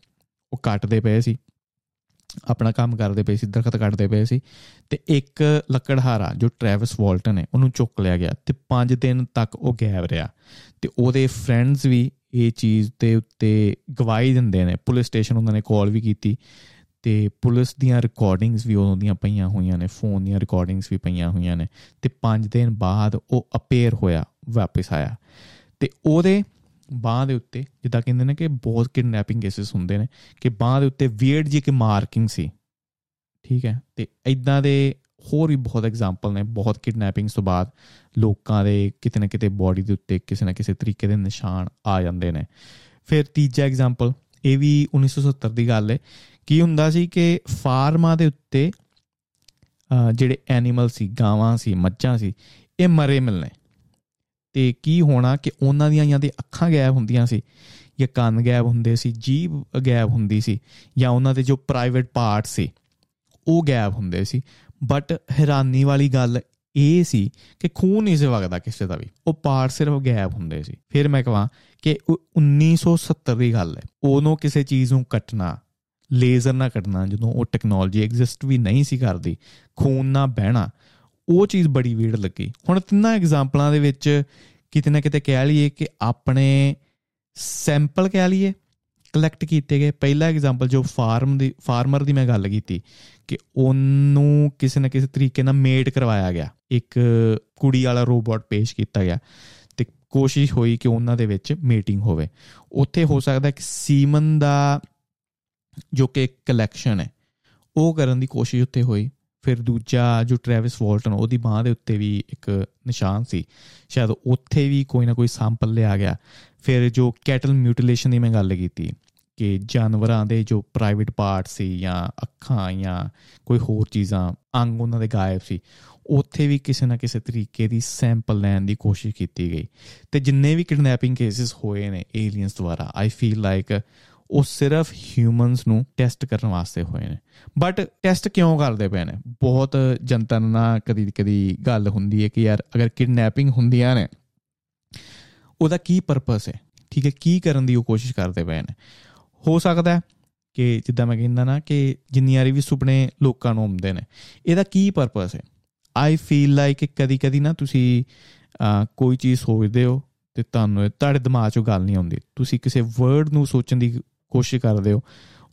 ਉਹ ਕੱਟਦੇ ਪਏ ਸੀ। ਆਪਣਾ ਕੰਮ ਕਰਦੇ ਪਏ ਸੀ, ਦਰਖਤ ਕੱਟਦੇ ਪਏ ਸੀ ਤੇ ਇੱਕ ਲੱਕੜਹਾਰਾ ਜੋ ਟ੍ਰੈਵਿਸ ਵਾਲਟਨ ਹੈ, ਉਹਨੂੰ ਚੁੱਕ ਲਿਆ ਗਿਆ ਤੇ 5 ਦਿਨ ਤੱਕ ਉਹ ਗਾਇਬ ਰਿਹਾ। ਤੇ ਉਹਦੇ ਫਰੈਂਡਸ ਵੀ ਇਹ ਚੀਜ਼ ਦੇ ਉੱਤੇ ਗਵਾਹੀ ਦਿੰਦੇ ਨੇ, ਪੁਲਿਸ ਸਟੇਸ਼ਨ ਉਹਨਾਂ ਨੇ ਕਾਲ ਵੀ ਕੀਤੀ ਤੇ ਪੁਲਿਸ ਦੀਆਂ ਰਿਕਾਰਡਿੰਗਸ ਵੀ ਉਹਨਾਂ ਦੀਆਂ ਪਈਆਂ ਹੋਈਆਂ ਨੇ ਫੋਨ ਦੀਆਂ ਰਿਕਾਰਡਿੰਗਸ ਵੀ ਪਈਆਂ ਹੋਈਆਂ ਨੇ ਤੇ 5 ਦਿਨ ਬਾਅਦ ਉਹ ਅਪੇਅਰ ਹੋਇਆ, ਵਾਪਸ ਆਇਆ। ਤੇ ਉਹਦੇ ਬਾਹ ਦੇ ਉੱਤੇ ਜਿੱਦਾਂ ਕਹਿੰਦੇ ਨੇ ਕਿ ਬਹੁਤ ਕਿਡਨੈਪਿੰਗ ਕੇਸਿਸ ਹੁੰਦੇ ਨੇ, ਕਿ ਬਾਹ ਦੇ ਉੱਤੇ ਵੀਅਰਡ ਜੀ ਕਿ ਮਾਰਕਿੰਗ ਸੀ, ਠੀਕ ਹੈ? ਤੇ ਇਦਾਂ ਦੇ ਹੋਰ ਵੀ ਬਹੁਤ ਐਗਜ਼ਾਮਪਲ ਨੇ, ਬਹੁਤ ਕਿਡਨੈਪਿੰਗਸ ਤੋਂ ਬਾਅਦ ਲੋਕਾਂ ਦੇ ਕਿਤੇ ਨਾ ਕਿਤੇ ਬਾਡੀ ਦੇ ਉੱਤੇ ਕਿਸੇ ਨਾ ਕਿਸੇ ਤਰੀਕੇ ਦੇ ਨਿਸ਼ਾਨ ਆ ਜਾਂਦੇ ਨੇ। ਫਿਰ ਤੀਜਾ ਐਗਜ਼ਾਮਪਲ ਇਹ ਵੀ 1970 ਦੀ ਗੱਲ ਹੈ ਕੀ ਹੁੰਦਾ ਸੀ ਕਿ ਫਾਰਮਾਂ ਦੇ ਉੱਤੇ ਜਿਹੜੇ ਐਨੀਮਲ ਸੀ, ਗਾਵਾਂ ਸੀ, ਮੱਝਾਂ ਸੀ, ਇਹ ਮਰੇ ਮਿਲਨੇ ਤੇ ਕੀ ਹੋਣਾ ਕਿ ਉਹਨਾਂ ਦੀਆਂ ਜਾਂ ਤੇ ਅੱਖਾਂ ਗਾਇਬ ਹੁੰਦੀਆਂ ਸੀ ਜਾਂ ਕੰਨ ਗਾਇਬ ਹੁੰਦੇ ਸੀ, ਜੀਭ ਗਾਇਬ ਹੁੰਦੀ ਸੀ ਜਾਂ ਉਹਨਾਂ ਦੇ ਜੋ ਪ੍ਰਾਈਵੇਟ ਪਾਰਟ ਸੀ, ਉਹ ਗਾਇਬ ਹੁੰਦੇ ਸੀ। ਬਟ ਹੈਰਾਨੀ ਵਾਲੀ ਗੱਲ ਇਹ ਸੀ ਕਿ ਖੂਨ ਨਹੀਂ ਸੀ ਵਗਦਾ ਕਿਸੇ ਦਾ ਵੀ, ਉਹ ਪਾਰਟ ਸਿਰਫ ਗਾਇਬ ਹੁੰਦੇ ਸੀ। ਫਿਰ ਮੈਂ ਕਹਾਂ ਕਿ 1970 ਦੀ ਗੱਲ ਹੈ। ਉਹਨੋਂ ਕਿਸੇ ਚੀਜ਼ ਨੂੰ ਕੱਟਣਾ ਲੇਜ਼ਰ ਨਾਲ ਕੱਟਣਾ ਜਦੋਂ ਉਹ ਟੈਕਨੋਲੋਜੀ ਐਗਜ਼ਿਸਟ ਵੀ ਨਹੀਂ ਸੀ ਕਰਦੀ, ਖੂਨ ਨਾਲ ਬਹਿਣਾ, ਉਹ ਚੀਜ਼ ਬੜੀ ਵੀੜ ਲੱਗੀ। ਹੁਣ ਤਿੰਨਾਂ ਐਗਜ਼ਾਮਪਲਾਂ ਦੇ ਵਿੱਚ ਕਿਤੇ ਨਾ ਕਿਤੇ ਕਹਿ ਲਈਏ ਕਿ ਆਪਣੇ ਸੈਂਪਲ ਕਹਿ ਲਈਏ ਕਲੈਕਟ ਕੀਤੇ ਗਏ। ਪਹਿਲਾ ਐਗਜ਼ਾਮਪਲ ਜੋ ਫਾਰਮ ਦੀ ਫਾਰਮਰ ਦੀ ਮੈਂ ਗੱਲ ਕੀਤੀ, ਕਿ ਉਹਨੂੰ ਕਿਸੇ ਨਾ ਕਿਸੇ ਤਰੀਕੇ ਨਾਲ ਮੇਡ ਕਰਵਾਇਆ ਗਿਆ। ਇੱਕ ਕੁੜੀ ਵਾਲਾ ਰੋਬੋਟ ਪੇਸ਼ ਕੀਤਾ ਗਿਆ ਤੇ ਕੋਸ਼ਿਸ਼ ਹੋਈ ਕਿ ਉਹਨਾਂ ਦੇ ਵਿੱਚ ਮੀਟਿੰਗ ਹੋਵੇ। ਉੱਥੇ ਹੋ ਸਕਦਾ ਕਿ ਸੀਮਨ ਦਾ ਜੋ ਕਿ ਕਲੈਕਸ਼ਨ ਹੈ, ਉਹ ਕਰਨ ਦੀ ਕੋਸ਼ਿਸ਼ ਉੱਤੇ ਹੋਈ। ਫਿਰ ਦੂਜਾ ਜੋ ਟ੍ਰੈਵਿਸ ਵਾਲਟਨ ਉਹਦੀ ਬਾਹ ਦੇ ਉੱਤੇ ਵੀ ਇੱਕ ਨਿਸ਼ਾਨ ਸੀ। ਸ਼ਾਇਦ ਉੱਥੇ ਵੀ ਕੋਈ ਨਾ ਕੋਈ ਸੈਂਪਲ ਲਿਆ ਗਿਆ। ਫਿਰ ਜੋ ਕੈਟਲ ਮਿਊਟੀਲੇਸ਼ਨ ਦੀ ਮੈਂ ਗੱਲ ਕੀਤੀ, ਕਿ ਜਾਨਵਰਾਂ ਦੇ ਜੋ ਪ੍ਰਾਈਵੇਟ ਪਾਰਟ ਸੀ ਜਾਂ ਅੱਖਾਂ ਜਾਂ ਕੋਈ ਹੋਰ ਚੀਜ਼ਾਂ, ਅੰਗ ਉਹਨਾਂ ਦੇ ਗਾਇਬ ਸੀ, ਉੱਥੇ ਵੀ ਕਿਸੇ ਨਾ ਕਿਸੇ ਤਰੀਕੇ ਦੀ ਸੈਂਪਲ ਲੈਣ ਦੀ ਕੋਸ਼ਿਸ਼ ਕੀਤੀ ਗਈ। ਤੇ ਜਿੰਨੇ ਵੀ ਕਿਡਨੈਪਿੰਗ ਕੇਸਿਸ ਹੋਏ ਨੇ ਏਲੀਅਨਸ ਦੁਆਰਾ ਆਈ ਫੀਲ ਲਾਈਕ ਉਹ ਸਿਰਫ ਹਿਊਮਨਸ ਨੂੰ ਟੈਸਟ ਕਰਨ ਵਾਸਤੇ ਹੋਏ ਨੇ। ਬਟ ਟੈਸਟ ਕਿਉਂ ਕਰਦੇ ਪਏ ਨੇ? ਬਹੁਤ ਜਨਤਾ ਨਾਲ ਕਦੀ ਕਦੀ ਗੱਲ ਹੁੰਦੀ ਹੈ ਕਿ ਯਾਰ ਅਗਰ ਕਿਡਨੈਪਿੰਗ ਹੁੰਦੀਆਂ ਨੇ, ਉਹਦਾ ਕੀ ਪਰਪਸ ਹੈ? ਠੀਕ ਹੈ, ਕੀ ਕਰਨ ਦੀ ਉਹ ਕੋਸ਼ਿਸ਼ ਕਰਦੇ ਪਏ ਨੇ? ਹੋ ਸਕਦਾ ਕਿ ਜਿੱਦਾਂ ਮੈਂ ਕਹਿੰਦਾ ਨਾ ਕਿ ਜਿੰਨੀਆਂ ਵੀ ਸੁਪਨੇ ਲੋਕਾਂ ਨੂੰ ਆਉਂਦੇ ਨੇ, ਇਹਦਾ ਕੀ ਪਰਪਸ ਹੈ? ਆਈ ਫੀਲ ਲਾਈਕ ਕਦੀ ਕਦੀ ਨਾ ਤੁਸੀਂ ਕੋਈ ਚੀਜ਼ ਸੋਚਦੇ ਹੋ ਤੇ ਤੁਹਾਨੂੰ ਤੁਹਾਡੇ ਦਿਮਾਗ 'ਚੋਂ ਗੱਲ ਨਹੀਂ ਆਉਂਦੀ। ਤੁਸੀਂ ਕਿਸੇ ਵਰਡ ਨੂੰ ਸੋਚਣ ਦੀ ਕੋਸ਼ਿਸ਼ ਕਰਦੇ ਹੋ,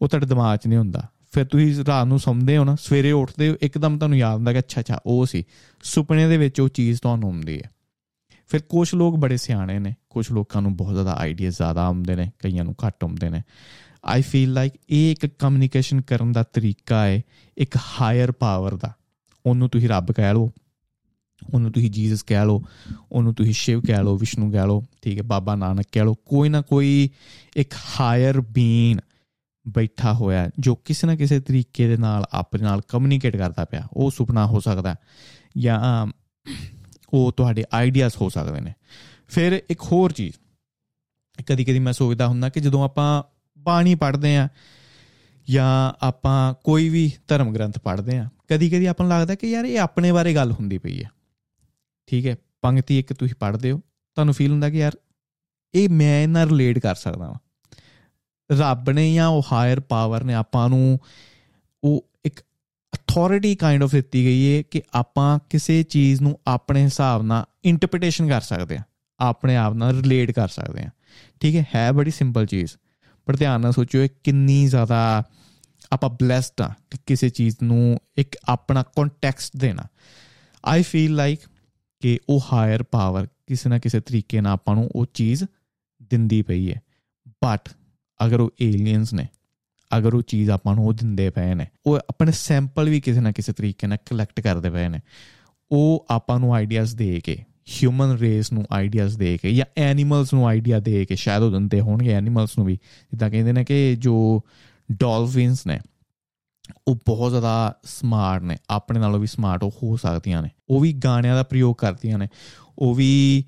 ਉਹ ਤੁਹਾਡੇ ਦਿਮਾਗ 'ਚ ਨਹੀਂ ਹੁੰਦਾ। ਫਿਰ ਤੁਸੀਂ ਰਾਤ ਨੂੰ ਸੌਂਦੇ ਹੋ ਨਾ, ਸਵੇਰੇ ਉੱਠਦੇ ਹੋ, ਇੱਕਦਮ ਤੁਹਾਨੂੰ ਯਾਦ ਆਉਂਦਾ ਕਿ ਅੱਛਾ ਅੱਛਾ, ਉਹ ਸੀ। ਸੁਪਨੇ ਦੇ ਵਿੱਚ ਉਹ ਚੀਜ਼ ਤੁਹਾਨੂੰ ਆਉਂਦੀ ਹੈ। ਫਿਰ ਕੁਝ ਲੋਕ ਬੜੇ ਸਿਆਣੇ ਨੇ ਕੁਝ ਲੋਕਾਂ ਨੂੰ ਬਹੁਤ ਜ਼ਿਆਦਾ ਆਈਡੀਆ ਜ਼ਿਆਦਾ ਆਉਂਦੇ ਨੇ, ਕਈਆਂ ਨੂੰ ਘੱਟ ਆਉਂਦੇ ਨੇ। ਆਈ ਫੀਲ ਲਾਈਕ ਇਹ ਇੱਕ ਕਮਿਊਨੀਕੇਸ਼ਨ ਕਰਨ ਦਾ ਤਰੀਕਾ ਹੈ, ਇੱਕ ਹਾਇਰ ਪਾਵਰ ਦਾ। ਉਹਨੂੰ ਤੁਸੀਂ ਰੱਬ ਕਹਿ ਲਓ ਉਹਨੂੰ ਤੁਸੀਂ ਜੀਸਸ ਕਹਿ ਲਓ, ਉਹਨੂੰ ਤੁਸੀਂ ਸ਼ਿਵ ਕਹਿ ਲਓ, ਵਿਸ਼ਨੂੰ ਕਹਿ ਲਓ, ਠੀਕ ਹੈ, ਬਾਬਾ ਨਾਨਕ ਕਹਿ ਲਓ, ਕੋਈ ਨਾ ਕੋਈ ਇੱਕ ਹਾਇਰ ਬੀਨ ਬੈਠਾ ਹੋਇਆ ਜੋ ਕਿਸੇ ਨਾ ਕਿਸੇ ਤਰੀਕੇ ਦੇ ਨਾਲ ਆਪਣੇ ਨਾਲ ਕਮਿਊਨੀਕੇਟ ਕਰਦਾ ਪਿਆ, ਉਹ ਸੁਪਨਾ ਹੋ ਸਕਦਾ ਜਾਂ ਉਹ ਤੁਹਾਡੇ ਆਈਡੀਆਜ਼ ਹੋ ਸਕਦੇ ਨੇ। ਫਿਰ ਇੱਕ ਹੋਰ ਚੀਜ਼ ਕਦੀ ਕਦੀ ਮੈਂ ਸੋਚਦਾ ਹੁੰਦਾ ਕਿ ਜਦੋਂ ਆਪਾਂ ਬਾਣੀ ਪੜ੍ਹਦੇ ਆ ਜਾਂ ਆਪਾਂ ਕੋਈ ਵੀ ਧਰਮ ਗ੍ਰੰਥ ਪੜ੍ਹਦੇ ਆ ਕਦੀ ਕਦੀ ਆਪਾਂ ਨੂੰ ਲੱਗਦਾ ਕਿ ਯਾਰ ਇਹ ਆਪਣੇ ਬਾਰੇ ਗੱਲ ਹੁੰਦੀ ਪਈ ਹੈ। ਠੀਕ ਹੈ ਪੰਕਤੀ ਇੱਕ ਤੁਸੀਂ ਪੜ੍ਹਦੇ ਹੋ, ਤੁਹਾਨੂੰ ਫੀਲ ਹੁੰਦਾ ਕਿ ਯਾਰ ਇਹ ਮੈਂ ਇਹਨਾਂ ਰਿਲੇਟ ਕਰ ਸਕਦਾ ਹਾਂ ਰੱਬ ਨੇ ਜਾਂ ਉਹ ਹਾਇਰ ਪਾਵਰ ਨੇ ਆਪਾਂ ਨੂੰ, ਉਹ ਇੱਕ ਅਥਾਰਟੀ ਕਾਈਂਡ ਆਫ ਦਿੱਤੀ ਗਈ ਹੈ ਕਿ ਆਪਾਂ ਕਿਸੇ ਚੀਜ਼ ਨੂੰ ਆਪਣੇ ਹਿਸਾਬ ਨਾਲ ਇੰਟਰਪ੍ਰੀਟੇਸ਼ਨ ਕਰ ਸਕਦੇ ਆ ਆਪਣੇ ਆਪ ਨਾਲ ਰਿਲੇਟ ਕਰ ਸਕਦੇ ਆ ਠੀਕ ਹੈ ਹੈ ਬੜੀ ਸਿੰਪਲ ਚੀਜ਼, ਪਰ ਧਿਆਨ ਨਾਲ ਸੋਚਿਓ ਇਹ ਕਿੰਨੀ ਜ਼ਿਆਦਾ ਆਪਾਂ ਬlesed ਆ ਕਿ ਕਿਸੇ ਚੀਜ਼ ਨੂੰ ਇੱਕ ਆਪਣਾ ਕੰਟੈਕਸਟ ਦੇਣਾ। ਆਈ ਫੀਲ ਲਾਈਕ ਕਿ ਉਹ ਹਾਇਰ ਪਾਵਰ ਕਿਸੇ ਨਾ ਕਿਸੇ ਤਰੀਕੇ ਨਾਲ ਆਪਾਂ ਨੂੰ ਉਹ ਚੀਜ਼ ਦਿੰਦੀ ਪਈ ਹੈ। ਬਟ ਅਗਰ ਉਹ ਏਲੀਅਨਸ ਨੇ, ਅਗਰ ਉਹ ਚੀਜ਼ ਆਪਾਂ ਨੂੰ ਉਹ ਦਿੰਦੇ ਪਏ ਨੇ, ਉਹ ਆਪਣੇ ਸੈਂਪਲ ਵੀ ਕਿਸੇ ਨਾ ਕਿਸੇ ਤਰੀਕੇ ਨਾਲ ਕਲੈਕਟ ਕਰਦੇ ਪਏ ਨੇ, ਉਹ ਆਪਾਂ ਨੂੰ ਆਈਡੀਆਜ਼ ਦੇ ਕੇ ਹਿਊਮਨ ਰੇਸ ਨੂੰ ਆਈਡੀਆਜ਼ ਦੇ ਕੇ ਜਾਂ ਐਨੀਮਲਸ ਨੂੰ ਆਈਡੀਆ ਦੇ ਕੇ, ਸ਼ਾਇਦ ਉਹ ਦਿੰਦੇ ਹੋਣਗੇ ਐਨੀਮਲਸ ਨੂੰ ਵੀ, ਜਿੱਦਾਂ ਕਹਿੰਦੇ ਨੇ ਕਿ ਜੋ ਡੋਲਫਿਨਸ ਨੇ ਉਹ ਬਹੁਤ ਜ਼ਿਆਦਾ ਸਮਾਰਟ ਨੇ, ਆਪਣੇ ਨਾਲੋਂ ਵੀ ਸਮਾਰਟ ਉਹ ਹੋ ਸਕਦੀਆਂ ਨੇ। ਉਹ ਵੀ ਗਾਣਿਆਂ ਦਾ ਪ੍ਰਯੋਗ ਕਰਦੀਆਂ ਨੇ, ਉਹ ਵੀ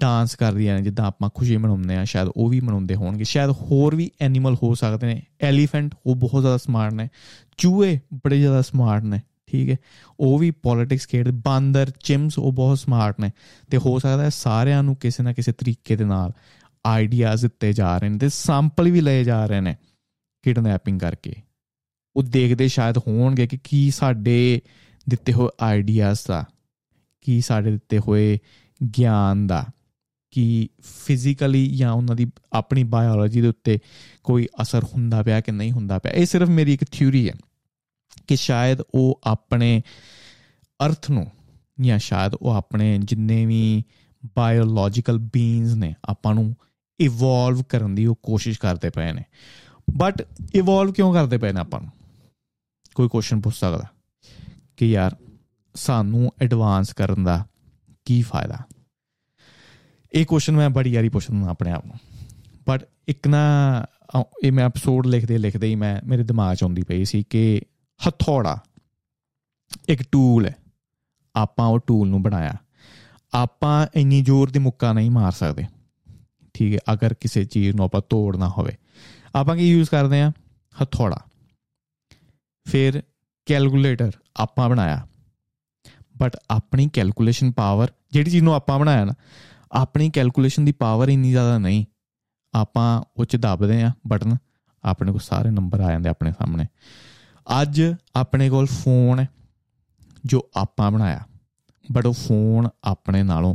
ਡਾਂਸ ਕਰਦੀਆਂ ਨੇ, ਜਿੱਦਾਂ ਆਪਾਂ ਖੁਸ਼ੀ ਮਨਾਉਂਦੇ ਆ ਸ਼ਾਇਦ ਉਹ ਵੀ ਮਨਾਉਂਦੇ ਹੋਣਗੇ। ਸ਼ਾਇਦ ਹੋਰ ਵੀ ਐਨੀਮਲ ਹੋ ਸਕਦੇ ਨੇ। ਐਲੀਫੈਂਟ ਉਹ ਬਹੁਤ ਜ਼ਿਆਦਾ ਸਮਾਰਟ ਨੇ। ਚੂਹੇ ਬੜੇ ਜ਼ਿਆਦਾ ਸਮਾਰਟ ਨੇ, ਠੀਕ ਹੈ। ਉਹ ਵੀ ਪੋਲਿਟਿਕਸ ਖੇਡ, ਬਾਂਦਰ ਚਿਮਸ ਉਹ ਬਹੁਤ ਸਮਾਰਟ ਨੇ। ਤੇ ਹੋ ਸਕਦਾ ਹੈ ਸਾਰਿਆਂ ਨੂੰ ਕਿਸੇ ਨਾ ਕਿਸੇ ਤਰੀਕੇ ਦੇ ਨਾਲ ਆਈਡੀਆਜ਼ ਦਿੱਤੇ ਜਾ ਰਹੇ ਨੇ ਤੇ ਸੈਂਪਲ ਵੀ ਲਏ ਜਾ ਰਹੇ ਨੇ ਕਿਡਨੈਪਿੰਗ ਕਰਕੇ। ਉਹ ਦੇਖਦੇ ਸ਼ਾਇਦ ਹੋਣਗੇ ਕਿ ਕੀ ਸਾਡੇ ਦਿੱਤੇ ਹੋਏ ਆਈਡੀਆਜ਼ ਦਾ, ਕੀ ਸਾਡੇ ਦਿੱਤੇ ਹੋਏ ਗਿਆਨ ਦਾ, ਕਿ ਫਿਜ਼ੀਕਲੀ ਜਾਂ ਉਹਨਾਂ ਦੀ ਆਪਣੀ ਬਾਇਓਲੋਜੀ ਦੇ ਉੱਤੇ ਕੋਈ ਅਸਰ ਹੁੰਦਾ ਪਿਆ ਕਿ ਨਹੀਂ ਹੁੰਦਾ ਪਿਆ। ਇਹ ਸਿਰਫ ਮੇਰੀ ਇੱਕ ਥਿਊਰੀ ਹੈ ਕਿ ਸ਼ਾਇਦ ਉਹ ਆਪਣੇ ਅਰਥ ਨੂੰ ਜਾਂ ਸ਼ਾਇਦ ਉਹ ਆਪਣੇ ਜਿੰਨੇ ਵੀ ਬਾਇਓਲੋਜੀਕਲ ਬੀਨਸ ਨੇ, ਆਪਾਂ ਨੂੰ ਇਵੋਲਵ ਕਰਨ ਦੀ ਉਹ ਕੋਸ਼ਿਸ਼ ਕਰਦੇ ਪਏ ਨੇ। ਬਟ ਇਵੋਲਵ ਕਿਉਂ ਕਰਦੇ ਪਏ ਨੇ ਆਪਾਂ ਨੂੰ? ਕੋਈ ਕੁਐਸਚਨ ਪੁੱਛ ਸਕਦਾ ਕਿ ਯਾਰ ਸਾਨੂੰ ਐਡਵਾਂਸ ਕਰਨ ਦਾ ਕੀ ਫਾਇਦਾ? ਇਹ ਕੁਐਸਚਨ ਮੈਂ ਬੜੀ ਯਾਰੀ ਪੁੱਛਦਾ ਆਪਣੇ ਆਪ ਨੂੰ। ਬਟ ਇੱਕ ਨਾ ਇਹ ਮੈਂ ਐਪੀਸੋਡ ਲਿਖਦੇ ਲਿਖਦੇ ਹੀ ਮੈਂ, ਮੇਰੇ ਦਿਮਾਗ 'ਚ ਆਉਂਦੀ ਪਈ ਸੀ ਕਿ ਹਥੌੜਾ ਇੱਕ ਟੂਲ ਹੈ। ਆਪਾਂ ਉਹ ਟੂਲ ਨੂੰ ਬਣਾਇਆ। ਆਪਾਂ ਇੰਨੀ ਜ਼ੋਰ ਦੀ ਮੁੱਕਾ ਨਹੀਂ ਮਾਰ ਸਕਦੇ। ਠੀਕ ਹੈ, ਅਗਰ ਕਿਸੇ ਚੀਜ਼ ਨੂੰ ਆਪਾਂ ਤੋੜਨਾ ਹੋਵੇ। ਆਪਾਂ ਕੀ ਯੂਜ਼ ਕਰਦੇ ਆ ਹਥੌੜਾ। ਫਿਰ ਕੈਲਕੂਲੇਟਰ ਆਪਾਂ ਬਣਾਇਆ। ਬਟ ਆਪਣੀ ਕੈਲਕੂਲੇਸ਼ਨ ਪਾਵਰ ਜਿਹੜੀ ਚੀਜ਼ ਨੂੰ ਆਪਾਂ ਬਣਾਇਆ ਨਾ, ਆਪਣੀ ਕੈਲਕੂਲੇਸ਼ਨ ਦੀ ਪਾਵਰ ਇੰਨੀ ਜ਼ਿਆਦਾ ਨਹੀਂ। ਆਪਾਂ ਉਹ ਚ ਦਬਦੇ ਆ ਬਟਨ, ਆਪਣੇ ਕੋਲ ਸਾਰੇ ਨੰਬਰ ਆ ਜਾਂਦੇ ਆਪਣੇ ਸਾਹਮਣੇ। ਅੱਜ ਆਪਣੇ ਕੋਲ ਫੋਨ ਹੈ, ਜੋ ਆਪਾਂ ਬਣਾਇਆ। ਬਟ ਉਹ ਫੋਨ ਆਪਣੇ ਨਾਲੋਂ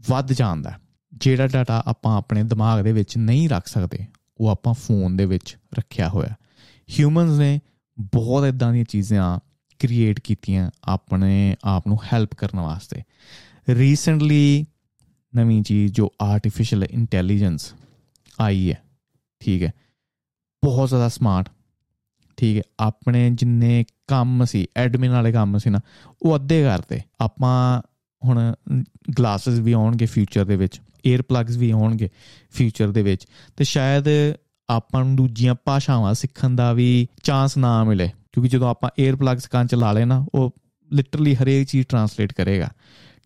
ਵੱਧ ਜਾਂਦਾ ਜਿਹੜਾ ਡਾਟਾ ਆਪਾਂ ਆਪਣੇ ਦਿਮਾਗ ਦੇ ਵਿੱਚ ਨਹੀਂ ਰੱਖ ਸਕਦੇ, ਉਹ ਆਪਾਂ ਫੋਨ ਦੇ ਵਿੱਚ ਰੱਖਿਆ ਹੋਇਆ ਹਿਊਮਨਸ ਨੇ ਬਹੁਤ ਇਦਾਂ ਦੀਆਂ ਚੀਜ਼ਾਂ ਕ੍ਰੀਏਟ ਕੀਤੀਆਂ ਆਪਣੇ ਆਪ ਨੂੰ ਹੈਲਪ ਕਰਨ ਵਾਸਤੇ। ਰੀਸੈਂਟਲੀ ਨਵੀਂ ਚੀਜ਼ ਜੋ ਆਰਟੀਫੀਸ਼ੀਅਲ ਇੰਟੈਲੀਜੈਂਸ ਆਈ ਹੈ, ਠੀਕ ਹੈ, ਬਹੁਤ ਜ਼ਿਆਦਾ ਸਮਾਰਟ ਠੀਕ ਹੈ, ਆਪਣੇ ਜਿੰਨੇ ਕੰਮ ਸੀ ਐਡਮਿਨ ਵਾਲੇ ਕੰਮ ਸੀ ਨਾ, ਉਹ ਅੱਧੇ ਕਰਦੇ ਆਪਾਂ ਹੁਣ ਗਲਾਸਸ ਵੀ ਆਉਣਗੇ ਫਿਊਚਰ ਦੇ ਵਿੱਚ 에ਅਰ ਪਲੱਗਸ ਵੀ ਆਉਣਗੇ ਫਿਊਚਰ ਦੇ ਵਿੱਚ, ਤੇ ਸ਼ਾਇਦ ਆਪਾਂ ਨੂੰ ਦੂਜੀਆਂ ਭਾਸ਼ਾਵਾਂ ਸਿੱਖਣ ਦਾ ਵੀ ਚਾਂਸ ਨਾ ਮਿਲੇ। ਕਿਉਂਕਿ ਜਦੋਂ ਆਪਾਂ 에ਅਰ ਪਲੱਗਸ ਕੰਨ ਚ ਲਾ ਲੈਣਾ ਉਹ ਲਿਟਰਲੀ ਹਰੇਕ ਚੀਜ਼ ਟਰਾਂਸਲੇਟ ਕਰੇਗਾ।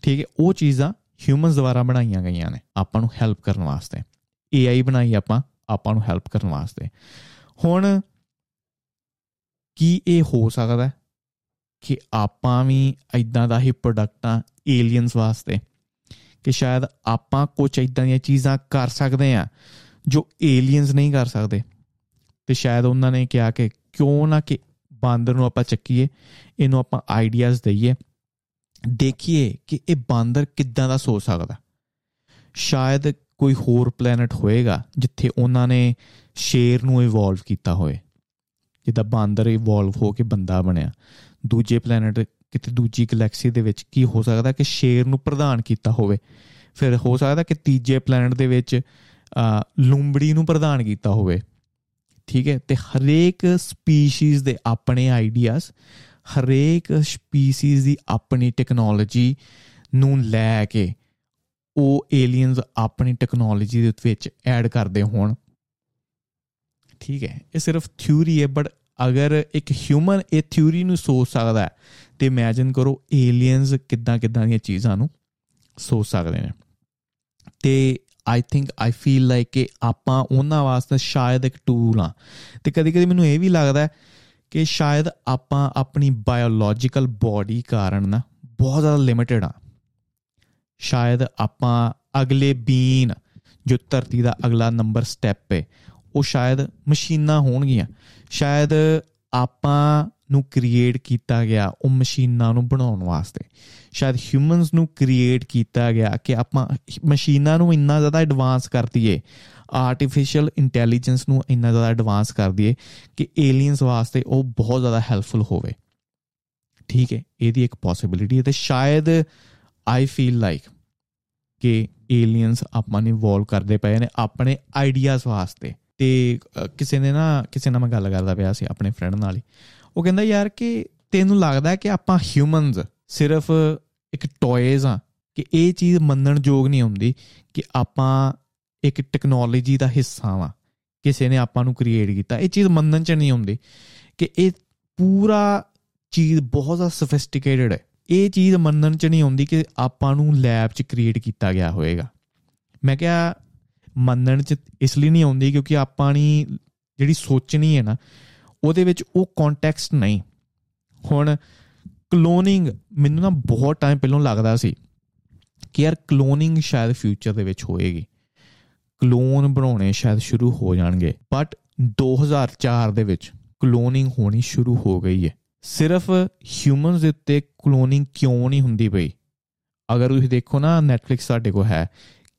ਠੀਕ ਹੈ, ਉਹ ਚੀਜ਼ਾਂ ਹਿਊਮਨਸ ਦੁਆਰਾ ਬਣਾਈਆਂ ਗਈਆਂ ਨੇ, ਆਪਾਂ ਨੂੰ ਹੈਲਪ ਕਰਨ ਵਾਸਤੇ। AI ਬਣਾਈ ਆਪਾਂ ਆਪਾਂ ਨੂੰ ਹੈਲਪ ਕਰਨ ਵਾਸਤੇ। ਹੁਣ ਕੀ ਇਹ ਹੋ ਸਕਦਾ ਕਿ ਆਪਾਂ ਵੀ ਇਦਾਂ ਦਾ ਹੀ ਪ੍ਰੋਡਕਟ ਆ ਏਲੀਅਨਸ ਵਾਸਤੇ। ਕਿ ਸ਼ਾਇਦ ਆਪਾਂ ਕੁਝ ਇਦਾਂ ਦੀਆਂ ਚੀਜ਼ਾਂ ਕਰ ਸਕਦੇ ਆ। ਜੋ ਏਲੀਅਨਸ ਨਹੀਂ ਕਰ ਸਕਦੇ। ਤੇ ਸ਼ਾਇਦ ਉਹਨਾਂ ਨੇ ਕਿਹਾ ਕਿ ਕਿਉਂ ਨਾ ਕਿ ਬਾਂਦਰ ਨੂੰ ਆਪਾਂ ਚੱਕੀਏ, ਇਹਨੂੰ ਆਪਾਂ ਆਈਡੀਆਜ਼ ਦਈਏ। ਦੇਖੀਏ ਕਿ ਇਹ ਬਾਂਦਰ ਕਿੱਦਾਂ ਦਾ ਸੋਚ ਸਕਦਾ। ਸ਼ਾਇਦ ਕੋਈ ਹੋਰ ਪਲੈਨਟ ਹੋਏਗਾ ਜਿੱਥੇ ਉਹਨਾਂ ਨੇ ਸ਼ੇਰ ਨੂੰ ਇਵੋਲਵ ਕੀਤਾ ਹੋਵੇ ਜਿੱਦਾਂ ਬਾਂਦਰ ਇਵੋਲਵ ਹੋ ਕੇ ਬੰਦਾ ਬਣਿਆ। ਦੂਜੇ ਪਲੈਨਟ ਕਿਤੇ ਦੂਜੀ ਗੈਲੈਕਸੀ ਦੇ ਵਿੱਚ ਕੀ ਹੋ ਸਕਦਾ ਕਿ ਸ਼ੇਰ ਨੂੰ ਪ੍ਰਦਾਨ ਕੀਤਾ ਹੋਵੇ। ਫਿਰ ਹੋ ਸਕਦਾ ਕਿ ਤੀਜੇ ਪਲੈਨਟ ਦੇ ਵਿੱਚ ਲੂੰਬੜੀ ਨੂੰ ਪ੍ਰਦਾਨ ਕੀਤਾ ਹੋਵੇ। ਠੀਕ ਹੈ? ਤੇ ਹਰੇਕ ਸਪੀਸੀਜ਼ ਦੇ ਆਪਣੇ ਆਈਡੀਆਜ਼, ਹਰੇਕ ਸਪੀਸੀਜ਼ ਦੀ ਆਪਣੀ ਟੈਕਨੋਲੋਜੀ ਨੂੰ ਲੈ ਕੇ ਉਹ ਏਲੀਅਨਸ ਆਪਣੀ ਟੈਕਨੋਲੋਜੀ ਦੇ ਵਿੱਚ ਐਡ ਕਰਦੇ ਹੋਣ। ਠੀਕ ਹੈ? ਇਹ ਸਿਰਫ ਥਿਊਰੀ ਹੈ, ਬਟ ਅਗਰ ਇੱਕ ਹਿਊਮਨ ਇਹ ਥਿਊਰੀ ਨੂੰ ਸੋਚ ਸਕਦਾ ਤੇ ਇਮੇਜਿਨ ਕਰੋ ਏਲੀਅਨਸ ਕਿੱਦਾਂ ਕਿੱਦਾਂ ਦੀਆਂ ਚੀਜ਼ਾਂ ਨੂੰ ਸੋਚ ਸਕਦੇ ਨੇ। ਤੇ I think I feel like ਕਿ ਆਪਾਂ ਉਹਨਾਂ ਵਾਸਤੇ ਸ਼ਾਇਦ ਇੱਕ ਟੂਲ ਆ ਤੇ ਕਦੀ ਕਦੀ ਮੈਨੂੰ ਇਹ ਵੀ ਲੱਗਦਾ ਕਿ ਸ਼ਾਇਦ ਆਪਾਂ ਆਪਣੀ ਬਾਇਓਲੋਜੀਕਲ ਬਾਡੀ ਕਾਰਨ ਨਾ ਬਹੁਤ ਜ਼ਿਆਦਾ ਲਿਮਿਟਿਡ ਆ ਸ਼ਾਇਦ ਆਪਾਂ ਅਗਲੇ ਬੀਨ ਜੋ ਧਰਤੀ ਦਾ ਅਗਲਾ ਨੰਬਰ ਸਟੈਪ ਹੈ, ਉਹ ਸ਼ਾਇਦ ਮਸ਼ੀਨਾਂ ਹੋਣਗੀਆਂ। ਸ਼ਾਇਦ ਆਪਾਂ ਨੂੰ ਕ੍ਰੀਏਟ ਕੀਤਾ ਗਿਆ, ਉਹ ਮਸ਼ੀਨਾਂ ਨੂੰ ਬਣਾਉਣ ਵਾਸਤੇ। ਸ਼ਾਇਦ ਹਿਊਮਨਸ ਨੂੰ ਕ੍ਰੀਏਟ ਕੀਤਾ ਗਿਆ ਕਿ ਆਪਾਂ ਮਸ਼ੀਨਾਂ ਨੂੰ ਇੰਨਾ ਜ਼ਿਆਦਾ ਐਡਵਾਂਸ ਕਰ ਦਈਏ ਆਰਟੀਫੀਸ਼ੀਅਲ ਇੰਟੈਲੀਜੈਂਸ ਨੂੰ ਇੰਨਾ ਜ਼ਿਆਦਾ ਐਡਵਾਂਸ ਕਰ ਦਈਏ ਕਿ ਏਲੀਅਨਸ ਵਾਸਤੇ ਉਹ ਬਹੁਤ ਜ਼ਿਆਦਾ ਹੈਲਪਫੁਲ ਹੋਵੇ। ਠੀਕ ਹੈ, ਇਹਦੀ ਇੱਕ ਪੋਸਿਬਿਲਿਟੀ ਹੈ ਤੇ ਸ਼ਾਇਦ ਆਈ ਫੀਲ ਲਾਈਕ ਕਿ ਏਲੀਅਨਸ ਆਪਾਂ ਨੂੰ ਇਵੋਲਵ ਕਰਦੇ ਪਏ ਨੇ ਆਪਣੇ ਆਈਡੀਆਜ਼ ਵਾਸਤੇ। ਤੇ ਕਿਸੇ ਨੇ ਨਾ, ਕਿਸੇ ਨਾਲ ਮੈਂ ਗੱਲ ਕਰਦਾ ਪਿਆ ਸੀ ਆਪਣੇ ਫਰੈਂਡ ਨਾਲ ਹੀ। ਉਹ ਕਹਿੰਦਾ ਯਾਰ ਕਿ ਤੈਨੂੰ ਲੱਗਦਾ ਕਿ ਆਪਾਂ ਹਿਊਮਨਸ ਸਿਰਫ ਇੱਕ ਟੌਇਜ਼ ਆ, ਕਿ ਇਹ ਚੀਜ਼ ਮੰਨਣ ਯੋਗ ਨਹੀਂ ਹੁੰਦੀ ਕਿ ਆਪਾਂ ਇੱਕ ਟੈਕਨੋਲੋਜੀ ਦਾ ਹਿੱਸਾ ਵਾਂ, ਕਿਸੇ ਨੇ ਆਪਾਂ ਨੂੰ ਕ੍ਰੀਏਟ ਕੀਤਾ। ਇਹ ਚੀਜ਼ ਮੰਨਣ ਚ ਨਹੀਂ ਹੁੰਦੀ ਕਿ ਇਹ ਪੂਰਾ ਚੀਜ਼ ਬਹੁਤ ਜ਼ਿਆਦਾ ਸੋਫਿਸਟੀਕੇਟਡ ਹੈ। ਇਹ ਚੀਜ਼ ਮੰਨਣ ਚ ਨਹੀਂ ਹੁੰਦੀ ਕਿ ਆਪਾਂ ਨੂੰ ਲੈਬ ਚ ਕ੍ਰੀਏਟ ਕੀਤਾ ਗਿਆ ਹੋਵੇਗਾ ਮੈਂ ਕਿਹਾ ਮੰਨਣ ਚ ਇਸ ਲਈ ਨਹੀਂ ਆਉਂਦੀ ਕਿਉਂਕਿ ਆਪਾਂ ਨਹੀਂ ਜਿਹੜੀ ਸੋਚਣੀ ਹੈ ਨਾ ਉਹਦੇ ਵਿੱਚ ਉਹ ਕੰਟੈਕਸਟ ਨਹੀਂ। ਹੁਣ ਕਲੋਨਿੰਗ ਮੈਨੂੰ ਨਾ ਬਹੁਤ ਟਾਈਮ ਪਹਿਲਾਂ ਲੱਗਦਾ ਸੀ ਕਿ ਯਾਰ ਕਲੋਨਿੰਗ ਸ਼ਾਇਦ ਫਿਊਚਰ ਦੇ ਵਿੱਚ ਹੋਏਗੀ। ਕਲੋਨ ਬਣਾਉਣੇ ਸ਼ਾਇਦ ਸ਼ੁਰੂ ਹੋ ਜਾਣਗੇ। ਬਟ 2004 ਦੇ ਵਿੱਚ ਕਲੋਨਿੰਗ ਹੋਣੀ ਸ਼ੁਰੂ ਹੋ ਗਈ ਹੈ। ਸਿਰਫ ਹਿਊਮਨਸ ਦੇ ਉੱਤੇ ਕਲੋਨਿੰਗ ਕਿਉਂ ਨਹੀਂ ਹੁੰਦੀ ਪਈ? ਅਗਰ ਤੁਸੀਂ ਦੇਖੋ ਨਾ, Netflix ਸਾਡੇ ਕੋ ਹੈ।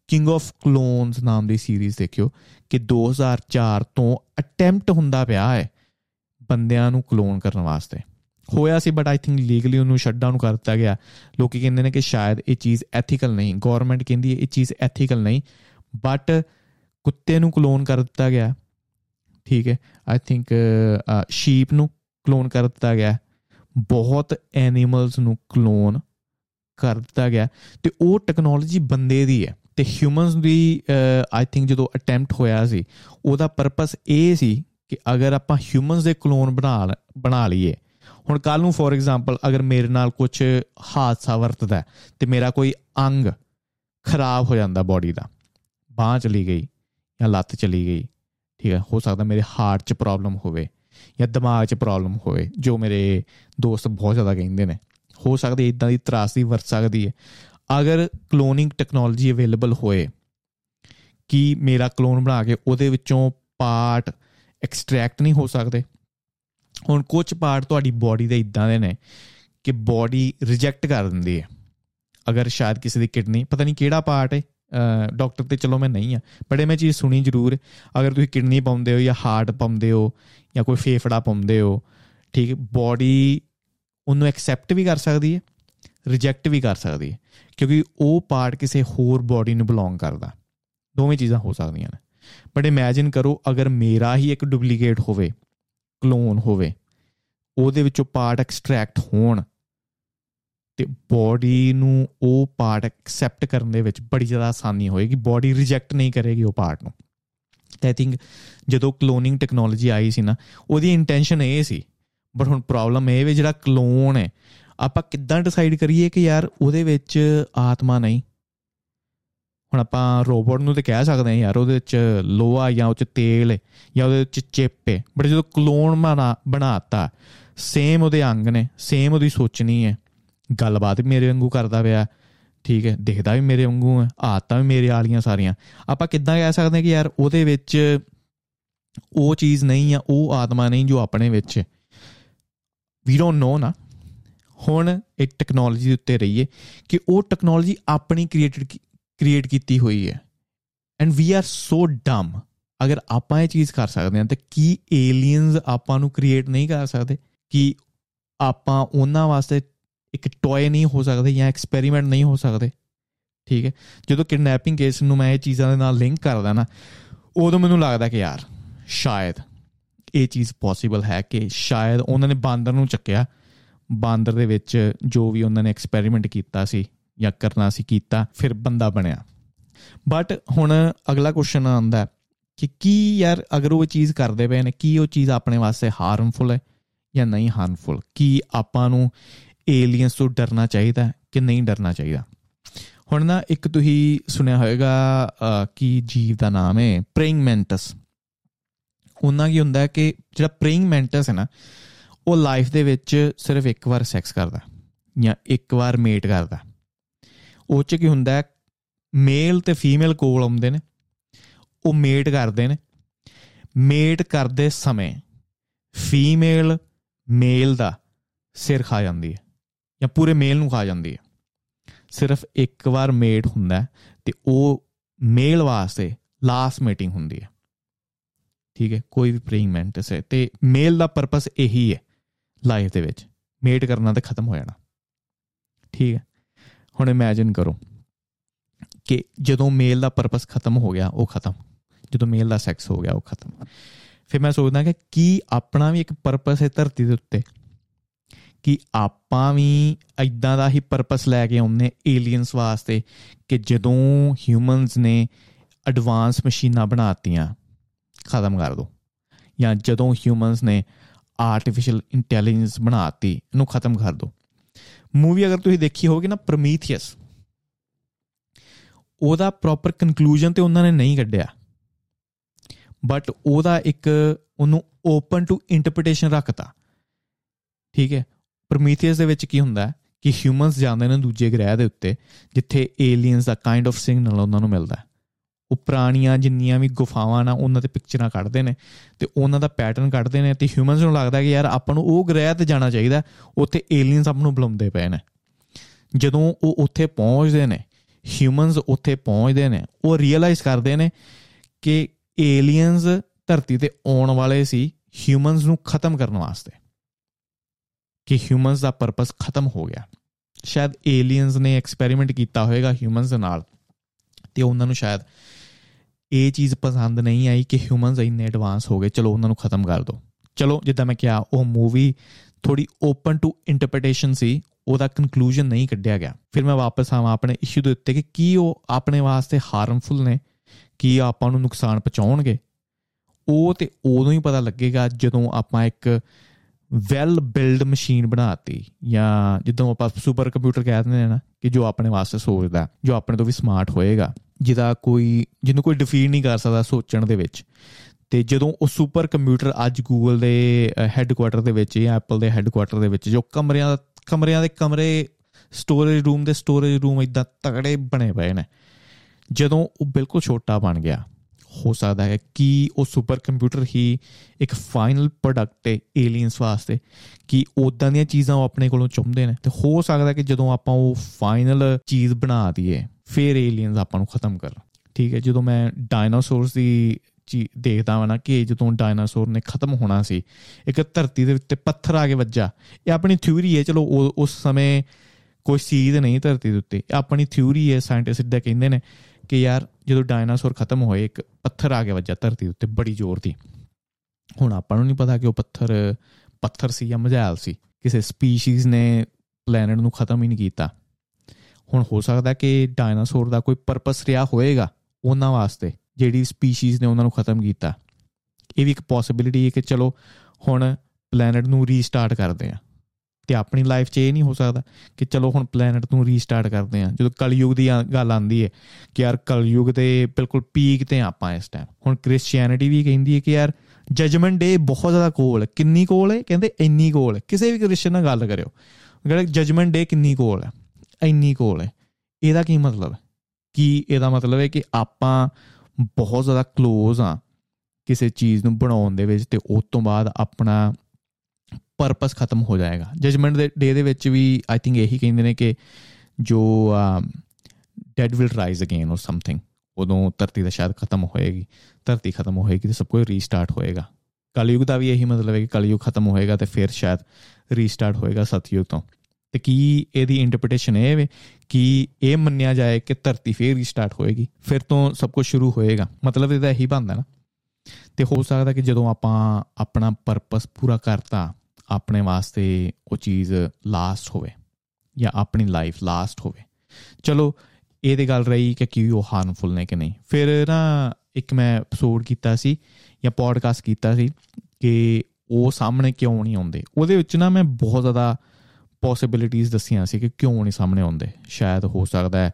ਕਿੰਗ ਆਫ ਕਲੋਨਸ ਨਾਮ ਦੀ ਸੀਰੀਜ਼ ਦੇਖਿਓ ਕਿ 2004 ਤੋਂ ਅਟੈਂਪਟ ਹੁੰਦਾ ਪਿਆ ਹੈ। ਬੰਦਿਆਂ ਨੂੰ ਕਲੋਨ ਕਰਨ ਵਾਸਤੇ। ਹੋਇਆ ਸੀ ਬਟ ਆਈ ਥਿੰਕ ਲੀਗਲੀ ਉਹਨੂੰ ਸ਼ਟ ਡਾਊਨ ਕਰ ਦਿੱਤਾ ਗਿਆ। ਲੋਕੀ ਕਹਿੰਦੇ ਨੇ ਕਿ ਸ਼ਾਇਦ ਇਹ ਚੀਜ਼ ਐਥੀਕਲ ਨਹੀਂ। ਗਵਰਨਮੈਂਟ ਕਹਿੰਦੀ ਹੈ ਇਹ ਚੀਜ਼ ਐਥੀਕਲ ਨਹੀਂ। ਬਟ ਕੁੱਤੇ ਨੂੰ ਕਲੋਨ ਕਰ ਦਿੱਤਾ ਗਿਆ। ਠੀਕ ਹੈ। ਆਈ ਥਿੰਕ ਸ਼ੀਪ ਨੂੰ ਕਲੋਨ ਕਰ ਦਿੱਤਾ ਗਿਆ। ਬਹੁਤ ਐਨੀਮਲਸ ਨੂੰ ਕਲੋਨ ਕਰ ਦਿੱਤਾ ਗਿਆ। ਤੇ ਉਹ ਟੈਕਨੋਲੋਜੀ ਬੰਦੇ ਦੀ ਹੈ। ਤੇ ਹਿਊਮਨਸ ਦੀ ਆਈ ਥਿੰਕ ਜਦੋਂ ਅਟੈਂਪਟ ਹੋਇਆ ਸੀ, ਉਹਦਾ ਪਰਪਸ ਇਹ ਸੀ ਕਿ ਅਗਰ ਆਪਾਂ ਹਿਊਮਨਸ ਦੇ ਕਲੋਨ ਬਣਾ ਬਣਾ ਲਈਏ। ਹੁਣ ਕੱਲ ਨੂੰ ਫੋਰ ਐਗਜ਼ਾਮਪਲ ਅਗਰ ਮੇਰੇ ਨਾਲ ਕੁਝ ਹਾਦਸਾ ਵਰਤਦਾ ਤੇ ਮੇਰਾ ਕੋਈ ਅੰਗ ਖਰਾਬ ਹੋ ਜਾਂਦਾ ਬਾਡੀ ਦਾ, ਬਾਹ ਚਲੀ ਗਈ ਜਾਂ ਲੱਤ ਚਲੀ ਗਈ, ਠੀਕ ਹੈ, ਹੋ ਸਕਦਾ ਮੇਰੇ ਹਾਰਟ 'ਚ ਪ੍ਰੋਬਲਮ ਹੋਵੇ ਜਾਂ ਦਿਮਾਗ 'ਚ ਪ੍ਰੋਬਲਮ ਹੋਵੇ, ਜੋ ਮੇਰੇ ਦੋਸਤ ਬਹੁਤ ਜ਼ਿਆਦਾ ਕਹਿੰਦੇ ਨੇ। ਹੋ ਸਕਦੀ ਇਦਾਂ ਦੀ ਤਰਾਸਦੀ ਵਰਤ ਸਕਦੀ ਹੈ। ਅਗਰ ਕਲੋਨਿੰਗ ਟੈਕਨੋਲੋਜੀ ਅਵੇਲੇਬਲ ਹੋਏ, ਕਿ ਮੇਰਾ ਕਲੋਨ ਬਣਾ ਕੇ ਉਹਦੇ ਵਿੱਚੋਂ ਪਾਰਟ ਐਕਸਟ੍ਰੈਕਟ ਨਹੀਂ ਹੋ ਸਕਦੇ। ਹੁਣ ਕੁਝ ਪਾਰਟ ਤੁਹਾਡੀ ਬਾਡੀ ਦੇ ਇਦਾਂ ਦੇ ਨੇ ਕਿ ਬਾਡੀ ਰਿਜੈਕਟ ਕਰ ਦਿੰਦੀ ਹੈ। ਅਗਰ ਸ਼ਾਇਦ ਕਿਸੇ ਦੀ ਕਿਡਨੀ ਪਤਾ ਨਹੀਂ ਕਿਹੜਾ ਪਾਰਟ ਹੈ ਡਾਕਟਰ ਤੇ ਚਲੋ ਮੈਂ ਨਹੀਂ ਆ ਬੜੇ ਮੈਂ ਚੀਜ਼ ਸੁਣੀ ਜ਼ਰੂਰ। ਅਗਰ ਤੁਸੀਂ ਕਿਡਨੀ ਪਾਉਂਦੇ ਹੋ ਜਾਂ ਹਾਰਟ ਪਾਉਂਦੇ ਹੋ ਜਾਂ ਕੋਈ ਫੇਫੜਾ ਪਾਉਂਦੇ ਹੋ, ਠੀਕ ਬਾਡੀ ਉਹਨੂੰ ਐਕਸੈਪਟ ਵੀ ਕਰ ਸਕਦੀ ਹੈ ਰਿਜੈਕਟ ਵੀ ਕਰ ਸਕਦੀ ਹੈ, ਕਿਉਂਕਿ ਉਹ ਪਾਰਟ ਕਿਸੇ ਹੋਰ ਬਾਡੀ ਨੂੰ ਬਿਲੋਂਗ ਕਰਦਾ। ਦੋਵੇਂ ਚੀਜ਼ਾਂ ਹੋ ਸਕਦੀਆਂ ਨੇ। ਬਟ ਇਮੇਜਿਨ ਕਰੋ ਅਗਰ ਮੇਰਾ ਹੀ ਇੱਕ ਡੁਪਲੀਕੇਟ ਹੋਵੇ ਕਲੋਨ ਹੋਵੇ ਉਹਦੇ ਵਿੱਚੋਂ ਪਾਰਟ ਐਕਸਟ੍ਰੈਕਟ ਹੋਣ ਤੇ ਬਾਡੀ ਨੂੰ ਉਹ ਪਾਰਟ ਐਕਸੈਪਟ ਕਰਨ ਦੇ ਵਿੱਚ ਬੜੀ ਜ਼ਿਆਦਾ ਆਸਾਨੀ ਹੋਏਗੀ ਬਾਡੀ ਰਿਜੈਕਟ ਨਹੀਂ ਕਰੇਗੀ ਉਹ ਪਾਰਟ ਨੂੰ ਤੇ ਆਈ ਥਿੰਕ ਜਦੋਂ ਕਲੋਨਿੰਗ ਟੈਕਨੋਲੋਜੀ ਆਈ ਸੀ ਨਾ ਉਹਦੀ ਇੰਟੈਂਸ਼ਨ ਇਹ ਸੀ ਬਟ ਹੁਣ ਪ੍ਰੋਬਲਮ ਇਹ ਵੀ ਜਿਹੜਾ ਕਲੋਨ ਹੈ ਆਪਾਂ ਕਿੱਦਾਂ ਡਿਸਾਈਡ ਕਰੀਏ ਕਿ ਯਾਰ ਉਹਦੇ ਵਿੱਚ ਆਤਮਾ ਨਹੀਂ ਹੁਣ ਆਪਾਂ ਰੋਬੋਟ ਨੂੰ ਤੇ ਕਹਿ ਸਕਦੇ ਹਾਂ ਯਾਰ, ਉਹਦੇ ਵਿੱਚ ਲੋਹਾ ਜਾਂ ਉਹ ਚ ਤੇਲ ਹੈ ਜਾਂ ਉਹਦੇ ਵਿੱਚ ਚਿੱਪ ਹੈ ਬਟ ਜਦੋਂ ਕਲੋਨ ਬਣਾ, ਬਣਾਤਾ ਸੇਮ ਉਹਦੇ ਅੰਗ ਨੇ ਸੇਮ ਉਹਦੀ ਸੋਚਣੀ ਹੈ ਗੱਲਬਾਤ ਵੀ ਮੇਰੇ ਵਾਂਗੂ ਕਰਦਾ ਪਿਆ, ਠੀਕ ਹੈ ਦਿਖਦਾ ਵੀ ਮੇਰੇ ਵਾਂਗੂ ਹੈ ਆਦਤਾਂ ਵੀ ਮੇਰੇ ਵਾਲੀਆਂ ਸਾਰੀਆਂ। ਆਪਾਂ ਕਿੱਦਾਂ ਕਹਿ ਸਕਦੇ ਹਾਂ ਕਿ ਯਾਰ, ਉਹਦੇ ਵਿੱਚ ਉਹ ਚੀਜ਼ ਨਹੀਂ ਆ, ਉਹ ਆਤਮਾ ਨਹੀਂ ਜੋ ਆਪਣੇ ਵਿੱਚ ਵੀ ਡੋਨਟ ਨੋ ਨਾ। ਹੁਣ ਇੱਕ ਟੈਕਨੋਲੋਜੀ ਦੇ ਉੱਤੇ ਰਹੀਏ ਕਿ ਉਹ ਟੈਕਨੋਲੋਜੀ ਆਪਣੀ ਕ੍ਰੀਏਟਡ ਕ੍ਰੀਏਟ ਕੀਤੀ ਹੋਈ ਹੈ। ਐਂਡ ਵੀ ਆਰ ਸੋ ਡਮ ਅਗਰ ਆਪਾਂ ਇਹ ਚੀਜ਼ ਕਰ ਸਕਦੇ ਹਾਂ, ਤੇ ਕੀ ਏਲੀਅਨਸ ਆਪਾਂ ਨੂੰ ਕ੍ਰੀਏਟ ਨਹੀਂ ਕਰ ਸਕਦੇ? ਕਿ ਆਪਾਂ ਉਹਨਾਂ ਵਾਸਤੇ ਇੱਕ ਟੌਏ ਨਹੀਂ ਹੋ ਸਕਦੇ ਜਾਂ ਐਕਸਪੈਰੀਮੈਂਟ ਨਹੀਂ ਹੋ ਸਕਦੇ? ਠੀਕ ਹੈ। ਜਦੋਂ ਕਿਡਨੈਪਿੰਗ ਕੇਸ ਨੂੰ ਮੈਂ ਇਹ ਚੀਜ਼ਾਂ ਦੇ ਨਾਲ ਲਿੰਕ ਕਰਦਾ ਨਾ, ਉਦੋਂ ਮੈਨੂੰ ਲੱਗਦਾ ਕਿ ਯਾਰ, ਸ਼ਾਇਦ ਇਹ ਚੀਜ਼ ਪੋਸੀਬਲ ਹੈ ਕਿ ਸ਼ਾਇਦ ਉਹਨਾਂ ਨੇ ਬਾਂਦਰ ਨੂੰ ਚੱਕਿਆ। ਬਾਂਦਰ ਦੇ ਵਿੱਚ ਜੋ ਵੀ ਉਹਨਾਂ ਨੇ ਐਕਸਪੈਰੀਮੈਂਟ ਕੀਤਾ ਸੀ ਜਾਂ ਕਰਨਾ ਸੀ ਕੀਤਾ, ਫਿਰ ਬੰਦਾ ਬਣਿਆ। ਬਟ ਹੁਣ ਅਗਲਾ ਕੁਐਸਚਨ ਆਉਂਦਾ ਕਿ ਕੀ ਯਾਰ ਅਗਰ ਉਹ ਚੀਜ਼ ਕਰਦੇ ਪਏ ਨੇ, ਕੀ ਉਹ ਚੀਜ਼ ਆਪਣੇ ਵਾਸਤੇ ਹਾਰਮਫੁਲ ਹੈ ਜਾਂ ਨਹੀਂ ਹਾਰਮਫੁਲ ਕੀ ਆਪਾਂ ਨੂੰ ਏਲੀਅਨਸ ਤੋਂ ਡਰਨਾ ਚਾਹੀਦਾ ਕਿ ਨਹੀਂ ਡਰਨਾ ਚਾਹੀਦਾ? ਹੁਣ ਨਾ ਇੱਕ ਤੁਸੀਂ ਸੁਣਿਆ ਹੋਵੇਗਾ ਕਿ ਜੀਵ ਦਾ ਨਾਮ ਹੈ ਪ੍ਰੇਇੰਗ ਮੈਂਟਸ ਉਹਨਾਂ ਕੀ ਹੁੰਦਾ ਕਿ ਜਿਹੜਾ ਪ੍ਰੇਇੰਗ ਮੈਂਟਸ ਹੈ ਨਾ, ਉਹ ਲਾਈਫ ਦੇ ਵਿੱਚ ਸਿਰਫ ਇੱਕ ਵਾਰ ਸੈਕਸ ਕਰਦਾ ਜਾਂ ਇੱਕ ਵਾਰ ਮੇਟ ਕਰਦਾ ਉਹ ਚ ਕੀ ਹੁੰਦਾ ਮੇਲ ਤੇ ਫੀਮੇਲ ਕੋਲ ਆਉਂਦੇ ਨੇ, ਉਹ ਮੇਟ ਕਰਦੇ ਨੇ। ਮੇਟ ਕਰਦੇ ਸਮੇਂ ਫੀਮੇਲ ਮੇਲ ਦਾ ਸਿਰ ਖਾ ਜਾਂਦੀ ਹੈ ਜਾਂ ਪੂਰੇ ਮੇਲ ਨੂੰ ਖਾ ਜਾਂਦੀ ਹੈ। ਸਿਰਫ ਇੱਕ ਵਾਰ ਮੇਟ ਹੁੰਦਾ ਤੇ ਉਹ ਮੇਲ ਵਾਸਤੇ ਲਾਸਟ ਮੀਟਿੰਗ ਹੁੰਦੀ ਹੈ। ਠੀਕ ਹੈ, ਕੋਈ ਵੀ ਪ੍ਰੇਇੰਗ ਮੈਂਟਸ ਹੈ ਤੇ ਮੇਲ ਦਾ ਪਰਪਸ ਇਹੀ ਹੈ ਲਾਈਫ ਦੇ ਵਿੱਚ। ਮੇਟ ਕਰਨਾ ਤੇ ਖਤਮ ਹੋ ਜਾਣਾ। ਠੀਕ ਹੈ। ਹੁਣ ਇਮੇਜਿਨ ਕਰੋ ਕਿ ਜਦੋਂ ਮੇਲ ਦਾ ਪਰਪਸ ਖਤਮ ਹੋ ਗਿਆ, ਉਹ ਖਤਮ। ਜਦੋਂ ਮੇਲ ਦਾ ਸੈਕਸ ਹੋ ਗਿਆ, ਉਹ ਖਤਮ। ਫਿਰ ਮੈਂ ਸੋਚਦਾ ਕਿ ਕੀ ਆਪਣਾ ਵੀ ਇੱਕ ਪਰਪਸ ਹੈ ਧਰਤੀ ਦੇ ਉੱਤੇ? ਕਿ ਆਪਾਂ ਵੀ ਐਦਾਂ ਦਾ ਹੀ ਪਰਪਸ ਲੈ ਕੇ ਆਉਂਦੇ ਏਲੀਅਨਸ ਵਾਸਤੇ ਕਿ ਜਦੋਂ ਹਿਊਮਨਸ ਨੇ ਐਡਵਾਂਸ ਮਸ਼ੀਨਾਂ ਬਣਾਤੀਆਂ, ਖਤਮ ਕਰ ਦੋ। ਜਾਂ ਜਦੋਂ ਹਿਊਮਨਸ ਨੇ ਆਰਟੀਫੀਸ਼ੀਅਲ ਇੰਟੈਲੀਜੈਂਸ ਬਣਾਤੀ, ਇਹਨੂੰ ਖਤਮ ਕਰ ਦੋ। ਮੂਵੀ ਅਗਰ ਤੁਸੀਂ ਦੇਖੀ ਹੋਗੀ ਨਾ ਪ੍ਰੋਮੀਥੀਅਸ ਉਹਦਾ ਪ੍ਰੋਪਰ ਕਨਕਲੂਜਨ ਤੇ ਉਹਨਾਂ ਨੇ ਨਹੀਂ ਕੱਢਿਆ। ਬਟ ਉਹਦਾ ਇੱਕ ਉਹਨੂੰ ਓਪਨ ਟੂ ਇੰਟਰਪ੍ਰੀਟੇਸ਼ਨ ਰੱਖਤਾ। ਠੀਕ ਹੈ? ਪ੍ਰੋਮੀਥੀਅਸ ਦੇ ਵਿੱਚ ਕੀ ਹੁੰਦਾ ਕਿ ਹਿਊਮਨਸ ਜਾਂਦੇ ਨੇ ਦੂਜੇ ਗ੍ਰਹਿ ਦੇ ਉੱਤੇ, ਜਿੱਥੇ ਏਲੀਅਨਸ ਦਾ ਕਾਈਂਡ ਆਫ ਸਿਗਨਲ ਉਹਨਾਂ ਨੂੰ ਮਿਲਦਾ ਉਹ ਪੁਰਾਣੀਆਂ ਜਿੰਨੀਆਂ ਵੀ ਗੁਫਾਵਾਂ ਨਾ, ਉਹਨਾਂ ਤੇ ਪਿਕਚਰਾਂ ਕੱਢਦੇ ਨੇ ਤੇ ਉਹਨਾਂ ਦਾ ਪੈਟਰਨ ਕੱਢਦੇ ਨੇ ਤੇ ਹਿਊਮਨਸ ਨੂੰ ਲੱਗਦਾ ਕਿ ਯਾਰ ਆਪਾਂ ਨੂੰ ਉਹ ਗ੍ਰਹਿ ਤੇ ਜਾਣਾ ਚਾਹੀਦਾ, ਉੱਥੇ ਏਲੀਅਨਸ ਆਪ ਨੂੰ ਬੁਲਾਉਂਦੇ ਪਏ ਨੇ। ਜਦੋਂ ਉਹ ਉੱਥੇ ਪਹੁੰਚਦੇ ਨੇ ਹਿਊਮਨਸ ਉੱਥੇ ਪਹੁੰਚਦੇ ਨੇ, ਉਹ ਰੀਅਲਾਈਜ਼ ਕਰਦੇ ਨੇ ਕਿ ਏਲੀਅਨਸ ਧਰਤੀ ਤੇ ਆਉਣ ਵਾਲੇ ਸੀ ਹਿਊਮਨਸ ਨੂੰ ਖਤਮ ਕਰਨ ਵਾਸਤੇ। ਕਿ ਹਿਊਮਨਸ ਦਾ ਪਰਪਸ ਖਤਮ ਹੋ ਗਿਆ। ਸ਼ਾਇਦ ਏਲੀਅਨਸ ਨੇ ਐਕਸਪੈਰੀਮੈਂਟ ਕੀਤਾ ਹੋਵੇਗਾ ਹਿਊਮਨਸ ਦੇ ਨਾਲ, ਤੇ ਉਹਨਾਂ ਨੂੰ ਸ਼ਾਇਦ ਇਹ ਚੀਜ਼ ਪਸੰਦ ਨਹੀਂ ਆਈ ਕਿ ਹਿਊਮਨਸ ਇੰਨੇ ਐਡਵਾਂਸ ਹੋ ਗਏ। ਚਲੋ, ਉਹਨਾਂ ਨੂੰ ਖਤਮ ਕਰ ਦਿਓ ਚਲੋ, ਜਿੱਦਾਂ ਮੈਂ ਕਿਹਾ, ਉਹ ਮੂਵੀ ਥੋੜੀ ਓਪਨ ਟੂ ਇੰਟਰਪ੍ਰੀਟੇਸ਼ਨ ਸੀ, ਉਹਦਾ ਕਨਕਲੂਜਨ ਨਹੀਂ ਕੱਢਿਆ ਗਿਆ। ਫਿਰ ਮੈਂ ਵਾਪਸ ਆਵਾਂ ਆਪਣੇ ਇਸ਼ੂ ਦੇ ਉੱਤੇ ਕਿ ਕੀ ਉਹ ਆਪਣੇ ਵਾਸਤੇ ਹਾਰਮਫੁਲ ਨੇ? ਕੀ ਆਪਾਂ ਨੂੰ ਨੁਕਸਾਨ ਪਹੁੰਚਾਉਣਗੇ? ਉਹ ਤੇ ਉਦੋਂ ਹੀ ਪਤਾ ਲੱਗੇਗਾ ਜਦੋਂ ਆਪਾਂ ਇੱਕ ਵੈਲ ਬਿਲਡ ਮਸ਼ੀਨ ਬਣਾਤੀ, ਜਾਂ ਜਦੋਂ ਆਪਾਂ ਸੁਪਰ ਕੰਪਿਊਟਰ ਕਹਿ ਦਿੰਦੇ ਨੇ ਨਾ, ਕਿ ਜੋ ਆਪਣੇ ਵਾਸਤੇ ਸੋਚਦਾ, ਜੋ ਆਪਣੇ ਤੋਂ ਵੀ ਸਮਾਰਟ ਹੋਏਗਾ। ਜਿਹਦਾ ਕੋਈ, ਜਿਹਨੂੰ ਕੋਈ ਡਿਫੀਨ ਨਹੀਂ ਕਰ ਸਕਦਾ ਸੋਚਣ ਦੇ ਵਿੱਚ। ਤੇ ਜਦੋਂ ਉਹ ਸੁਪਰ ਕੰਪਿਊਟਰ ਅੱਜ ਗੂਗਲ ਦੇ ਹੈੱਡਕੁਆਟਰ ਦੇ ਵਿੱਚ ਜਾਂ ਐਪਲ ਦੇ ਹੈੱਡਕੁਆਟਰ ਦੇ ਵਿੱਚ, ਜੋ ਕਮਰਿਆਂ ਕਮਰਿਆਂ ਦੇ ਕਮਰੇ ਸਟੋਰੇਜ ਰੂਮ ਦੇ ਸਟੋਰੇਜ ਰੂਮ ਇਦਾਂ ਤਗੜੇ ਬਣੇ ਪਏ ਨੇ। ਜਦੋਂ ਉਹ ਬਿਲਕੁਲ ਛੋਟਾ ਬਣ ਗਿਆ, ਹੋ ਸਕਦਾ ਹੈ ਕਿ ਉਹ ਸੁਪਰ ਕੰਪਿਊਟਰ ਹੀ ਇੱਕ ਫਾਈਨਲ ਪ੍ਰੋਡਕਟ ਹੈ ਏਲੀਅਨਸ ਵਾਸਤੇ, ਕਿ ਉਦਾਂ ਦੀਆਂ ਚੀਜ਼ਾਂ ਉਹ ਆਪਣੇ ਕੋਲੋਂ ਚਾਹੁੰਦੇ ਨੇ। ਤੇ ਹੋ ਸਕਦਾ ਕਿ ਜਦੋਂ ਆਪਾਂ ਉਹ ਫਾਈਨਲ ਚੀਜ਼ ਬਣਾ ਦਈਏ ਫਿਰ ਏਲੀਅਨਸ ਆਪਾਂ ਨੂੰ ਖਤਮ ਕਰ ਠੀਕ ਹੈ, ਜਦੋਂ ਮੈਂ ਡਾਇਨਾਸੌਰਸ ਦੀ ਚੀ, ਦੇਖਦਾ ਹਾਂ ਨਾ ਕਿ ਜਦੋਂ ਡਾਇਨਾਸੌਰ ਨੇ ਖਤਮ ਹੋਣਾ ਸੀ, ਇੱਕ ਧਰਤੀ ਦੇ ਉੱਤੇ ਪੱਥਰ ਆ ਕੇ ਵੱਜਾ। ਇਹ ਆਪਣੀ ਥਿਊਰੀ ਹੈ, ਚਲੋ ਉਸ ਸਮੇਂ ਕੋਈ ਚੀਜ਼ ਨਹੀਂ ਧਰਤੀ ਦੇ ਉੱਤੇ। ਆਪਣੀ ਥਿਊਰੀ ਹੈ ਸਾਇੰਟਿਸਟ ਦਾ ਕਹਿੰਦੇ ਨੇ ਕਿ ਯਾਰ ਜਦੋਂ ਡਾਇਨਾਸੌਰ ਖਤਮ ਹੋਏ, ਇੱਕ ਪੱਥਰ ਆ ਕੇ ਵੱਜਾ ਧਰਤੀ ਉੱਤੇ, ਬੜੀ ਜ਼ੋਰ ਦੀ। ਹੁਣ ਆਪਾਂ ਨੂੰ ਨਹੀਂ ਪਤਾ ਕਿ ਉਹ ਪੱਥਰ ਪੱਥਰ ਸੀ ਜਾਂ ਮਜਾਲ ਸੀ। ਕਿਸੇ ਸਪੀਸੀਜ਼ ਨੇ ਪਲੈਨਟ ਨੂੰ ਖਤਮ ਹੀ ਨਹੀਂ ਕੀਤਾ। ਹੁਣ ਹੋ ਸਕਦਾ ਕਿ ਡਾਇਨਾਸੌਰ ਦਾ ਕੋਈ ਪਰਪਸ ਰਿਹਾ ਹੋਵੇਗਾ ਉਹਨਾਂ ਵਾਸਤੇ, ਜਿਹੜੀ ਸਪੀਸੀਜ਼ ਨੇ ਉਹਨਾਂ ਨੂੰ ਖਤਮ ਕੀਤਾ। ਇਹ ਵੀ ਇੱਕ ਪੋਸਿਬਿਲਿਟੀ ਹੈ ਕਿ ਚਲੋ ਹੁਣ ਪਲੈਨਟ ਨੂੰ ਰੀਸਟਾਰਟ ਕਰਦੇ ਆ ਤੇ ਆਪਣੀ ਲਾਈਫ 'ਚ ਇਹ ਨਹੀਂ ਹੋ ਸਕਦਾ ਕਿ ਚਲੋ ਹੁਣ ਪਲੈਨਟ ਨੂੰ ਰੀਸਟਾਰਟ ਕਰਦੇ ਆ ਜਦੋਂ ਕਲਯੁਗ ਦੀ ਗੱਲ ਆਂਦੀ ਹੈ ਕਿ ਯਾਰ ਕਲਯੁਗ ਦੇ ਬਿਲਕੁਲ ਪੀਕ ਤੇ ਆਪਾਂ ਇਸ ਟਾਈਮ ਹੁਣ ਕ੍ਰਿਸਚੀਅਨਿਟੀ ਵੀ ਕਹਿੰਦੀ ਹੈ ਕਿ ਯਾਰ ਜਜਮੈਂਟ ਡੇ ਬਹੁਤ ਜ਼ਿਆਦਾ ਕੋਲ ਕਿੰਨੀ ਕੋਲ ਹੈ? ਕਹਿੰਦੇ ਇੰਨੀ ਕੋਲ ਕਿਸੇ ਵੀ ਕ੍ਰਿਸਚੀਅਨ ਨਾਲ ਗੱਲ ਕਰਿਓ। ਕਹਿੰਦੇ ਜਜਮੈਂਟ ਡੇ ਕਿੰਨੀ ਕੋਲ ਹੈ? ਇੰਨੀ ਕੋਲ ਹੈ। ਇਹਦਾ ਕੀ ਮਤਲਬ? ਕੀ ਇਹਦਾ ਮਤਲਬ ਹੈ ਕਿ ਆਪਾਂ ਬਹੁਤ ਜ਼ਿਆਦਾ ক্লোਜ਼ ਆ ਕਿਸੇ ਚੀਜ਼ ਨੂੰ ਬਣਾਉਣ ਦੇ ਵਿੱਚ ਤੇ ਉਸ ਤੋਂ ਬਾਅਦ ਆਪਣਾ ਪਰਪਸ ਖਤਮ ਹੋ ਜਾਏਗਾ। ਜਜਮੈਂਟ ਦੇ ਡੇ ਦੇ ਵਿੱਚ ਵੀ ਆਈ ਥਿੰਕ ਇਹੀ ਕਹਿੰਦੇ ਨੇ ਕਿ ਜੋ dead will rise again or something ਉਦੋਂ ਧਰਤੀ ਦਾ ਸ਼ਾਇਦ ਖਤਮ ਹੋਏਗੀ। ਧਰਤੀ ਖਤਮ ਹੋਏਗੀ ਤੇ ਸਭ ਕੁਝ ਰੀਸਟਾਰਟ ਹੋਏਗਾ। ਕਲਯੁਗ ਦਾ ਵੀ ਇਹੀ ਮਤਲਬ ਹੈ ਕਿ ਕਲਯੁਗ ਖਤਮ ਹੋਏਗਾ ਤੇ ਫਿਰ ਸ਼ਾਇਦ ਰੀਸਟਾਰਟ ਹੋਏਗਾ ਸਤਯੁਗ ਤੋਂ। ਤੇ ਕੀ ਇਹਦੀ ਇੰਟਰਪ੍ਰੀਟੇਸ਼ਨ ਇਹ ਹੈ ਕਿ ਇਹ ਮੰਨਿਆ ਜਾਏ ਕਿ ਧਰਤੀ ਫੇਰ ਰੀਸਟਾਰਟ ਹੋਏਗੀ, ਫਿਰ ਤੋਂ ਸਭ ਕੁਝ ਸ਼ੁਰੂ ਹੋਏਗਾ। ਮਤਲਬ ਇਹਦਾ ਇਹੀ ਬੰਦਾ ਨਾ। ਤੇ ਹੋ ਸਕਦਾ ਕਿ ਜਦੋਂ ਆਪਾਂ ਆਪਣਾ ਪਰਪਸ ਪੂਰਾ ਕਰਤਾ, ਆਪਣੇ ਵਾਸਤੇ ਉਹ ਚੀਜ਼ ਲਾਸਟ ਹੋਵੇ ਜਾਂ ਆਪਣੀ ਲਾਈਫ ਲਾਸਟ ਹੋਵੇ। ਚਲੋ ਇਹ ਤੇ ਗੱਲ ਰਹੀ ਕਿ ਕੀ ਉਹ ਹਾਰਮਫੁਲ ਨੇ ਕਿ ਨਹੀਂ। ਫਿਰ ਨਾ ਇੱਕ ਮੈਂ ਐਪੀਸੋਡ ਕੀਤਾ ਸੀ ਜਾਂ ਪੋਡਕਾਸਟ ਕੀਤਾ ਸੀ ਕਿ ਉਹ ਸਾਹਮਣੇ ਕਿਉਂ ਨਹੀਂ ਆਉਂਦੇ। ਉਹਦੇ ਵਿੱਚ ਨਾ ਮੈਂ ਬਹੁਤ ਜ਼ਿਆਦਾ ਪੋਸਿਬਿਲਿਟੀਆਂ ਦੱਸੀਆਂ ਸੀ ਕਿ ਕਿਉਂ ਨਹੀਂ ਸਾਹਮਣੇ ਆਉਂਦੇ। ਸ਼ਾਇਦ ਹੋ ਸਕਦਾ ਹੈ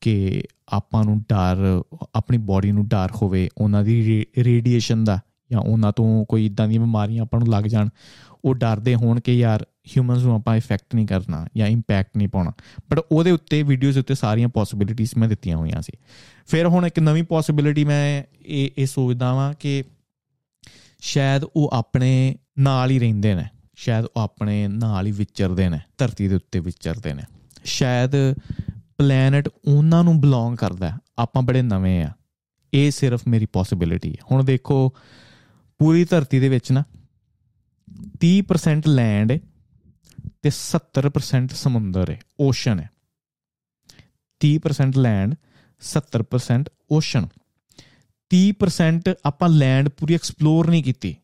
ਕਿ ਆਪਾਂ ਨੂੰ ਡਰ, ਆਪਣੀ ਬਾਡੀ ਨੂੰ ਡਰ ਹੋਵੇ, ਉਹਨਾਂ ਦੀ ਰੇਡੀਏਸ਼ਨ ਦਾ ਜਾਂ ਉਹਨਾਂ ਤੋਂ ਕੋਈ ਇਦਾਂ ਦੀਆਂ ਬਿਮਾਰੀਆਂ ਆਪਾਂ ਨੂੰ ਲੱਗ ਜਾਣ। ਉਹ ਡਰਦੇ ਹੋਣ ਕਿ ਯਾਰ ਹਿਊਮਨਸ ਨੂੰ ਆਪਾਂ ਇਫੈਕਟ ਨਹੀਂ ਕਰਨਾ ਜਾਂ ਇੰਪੈਕਟ ਨਹੀਂ ਪਾਉਣਾ। ਬਟ ਉਹਦੇ ਉੱਤੇ ਵੀਡੀਓਜ਼ ਉੱਤੇ ਸਾਰੀਆਂ ਪੋਸਿਬਿਲਿਟੀਆਂ ਮੈਂ ਦਿੱਤੀਆਂ ਹੋਈਆਂ ਸੀ। ਫਿਰ ਹੁਣ ਇੱਕ ਨਵੀਂ ਪੋਸਿਬਿਲਿਟੀ ਮੈਂ ਇਹ ਇਹ ਸੋਚਦਾ ਵਾਂ ਕਿ ਸ਼ਾਇਦ ਉਹ ਆਪਣੇ ਨਾਲ ਹੀ ਰਹਿੰਦੇ ਨੇ। ਸ਼ਾਇਦ ਉਹ ਆਪਣੇ ਨਾਲ ਹੀ ਵਿਚਰਦੇ ਨੇ, ਧਰਤੀ ਦੇ ਉੱਤੇ ਵਿਚਰਦੇ ਨੇ। ਸ਼ਾਇਦ ਪਲੈਨਟ ਉਹਨਾਂ ਨੂੰ ਬਿਲੋਂਗ ਕਰਦਾ ਹੈ। ਆਪਾਂ ਬੜੇ ਨਵੇਂ ਆ। ਇਹ ਸਿਰਫ ਮੇਰੀ ਪੋਸਿਬਿਲਿਟੀ ਹੈ। ਹੁਣ ਦੇਖੋ, ਪੂਰੀ ਧਰਤੀ ਦੇ ਵਿੱਚ ਨਾ 30% ਲੈਂਡ ਹੈ ਤੇ 70% ਸਮੁੰਦਰ ਹੈ ਓਸ਼ਨ ਹੈ। 30% ਲੈਂਡ 70% ਓਸ਼ਨ 30% ਆਪਾਂ ਲੈਂਡ ਪੂਰੀ ਐਕਸਪਲੋਰ ਨਹੀਂ ਕੀਤੀ।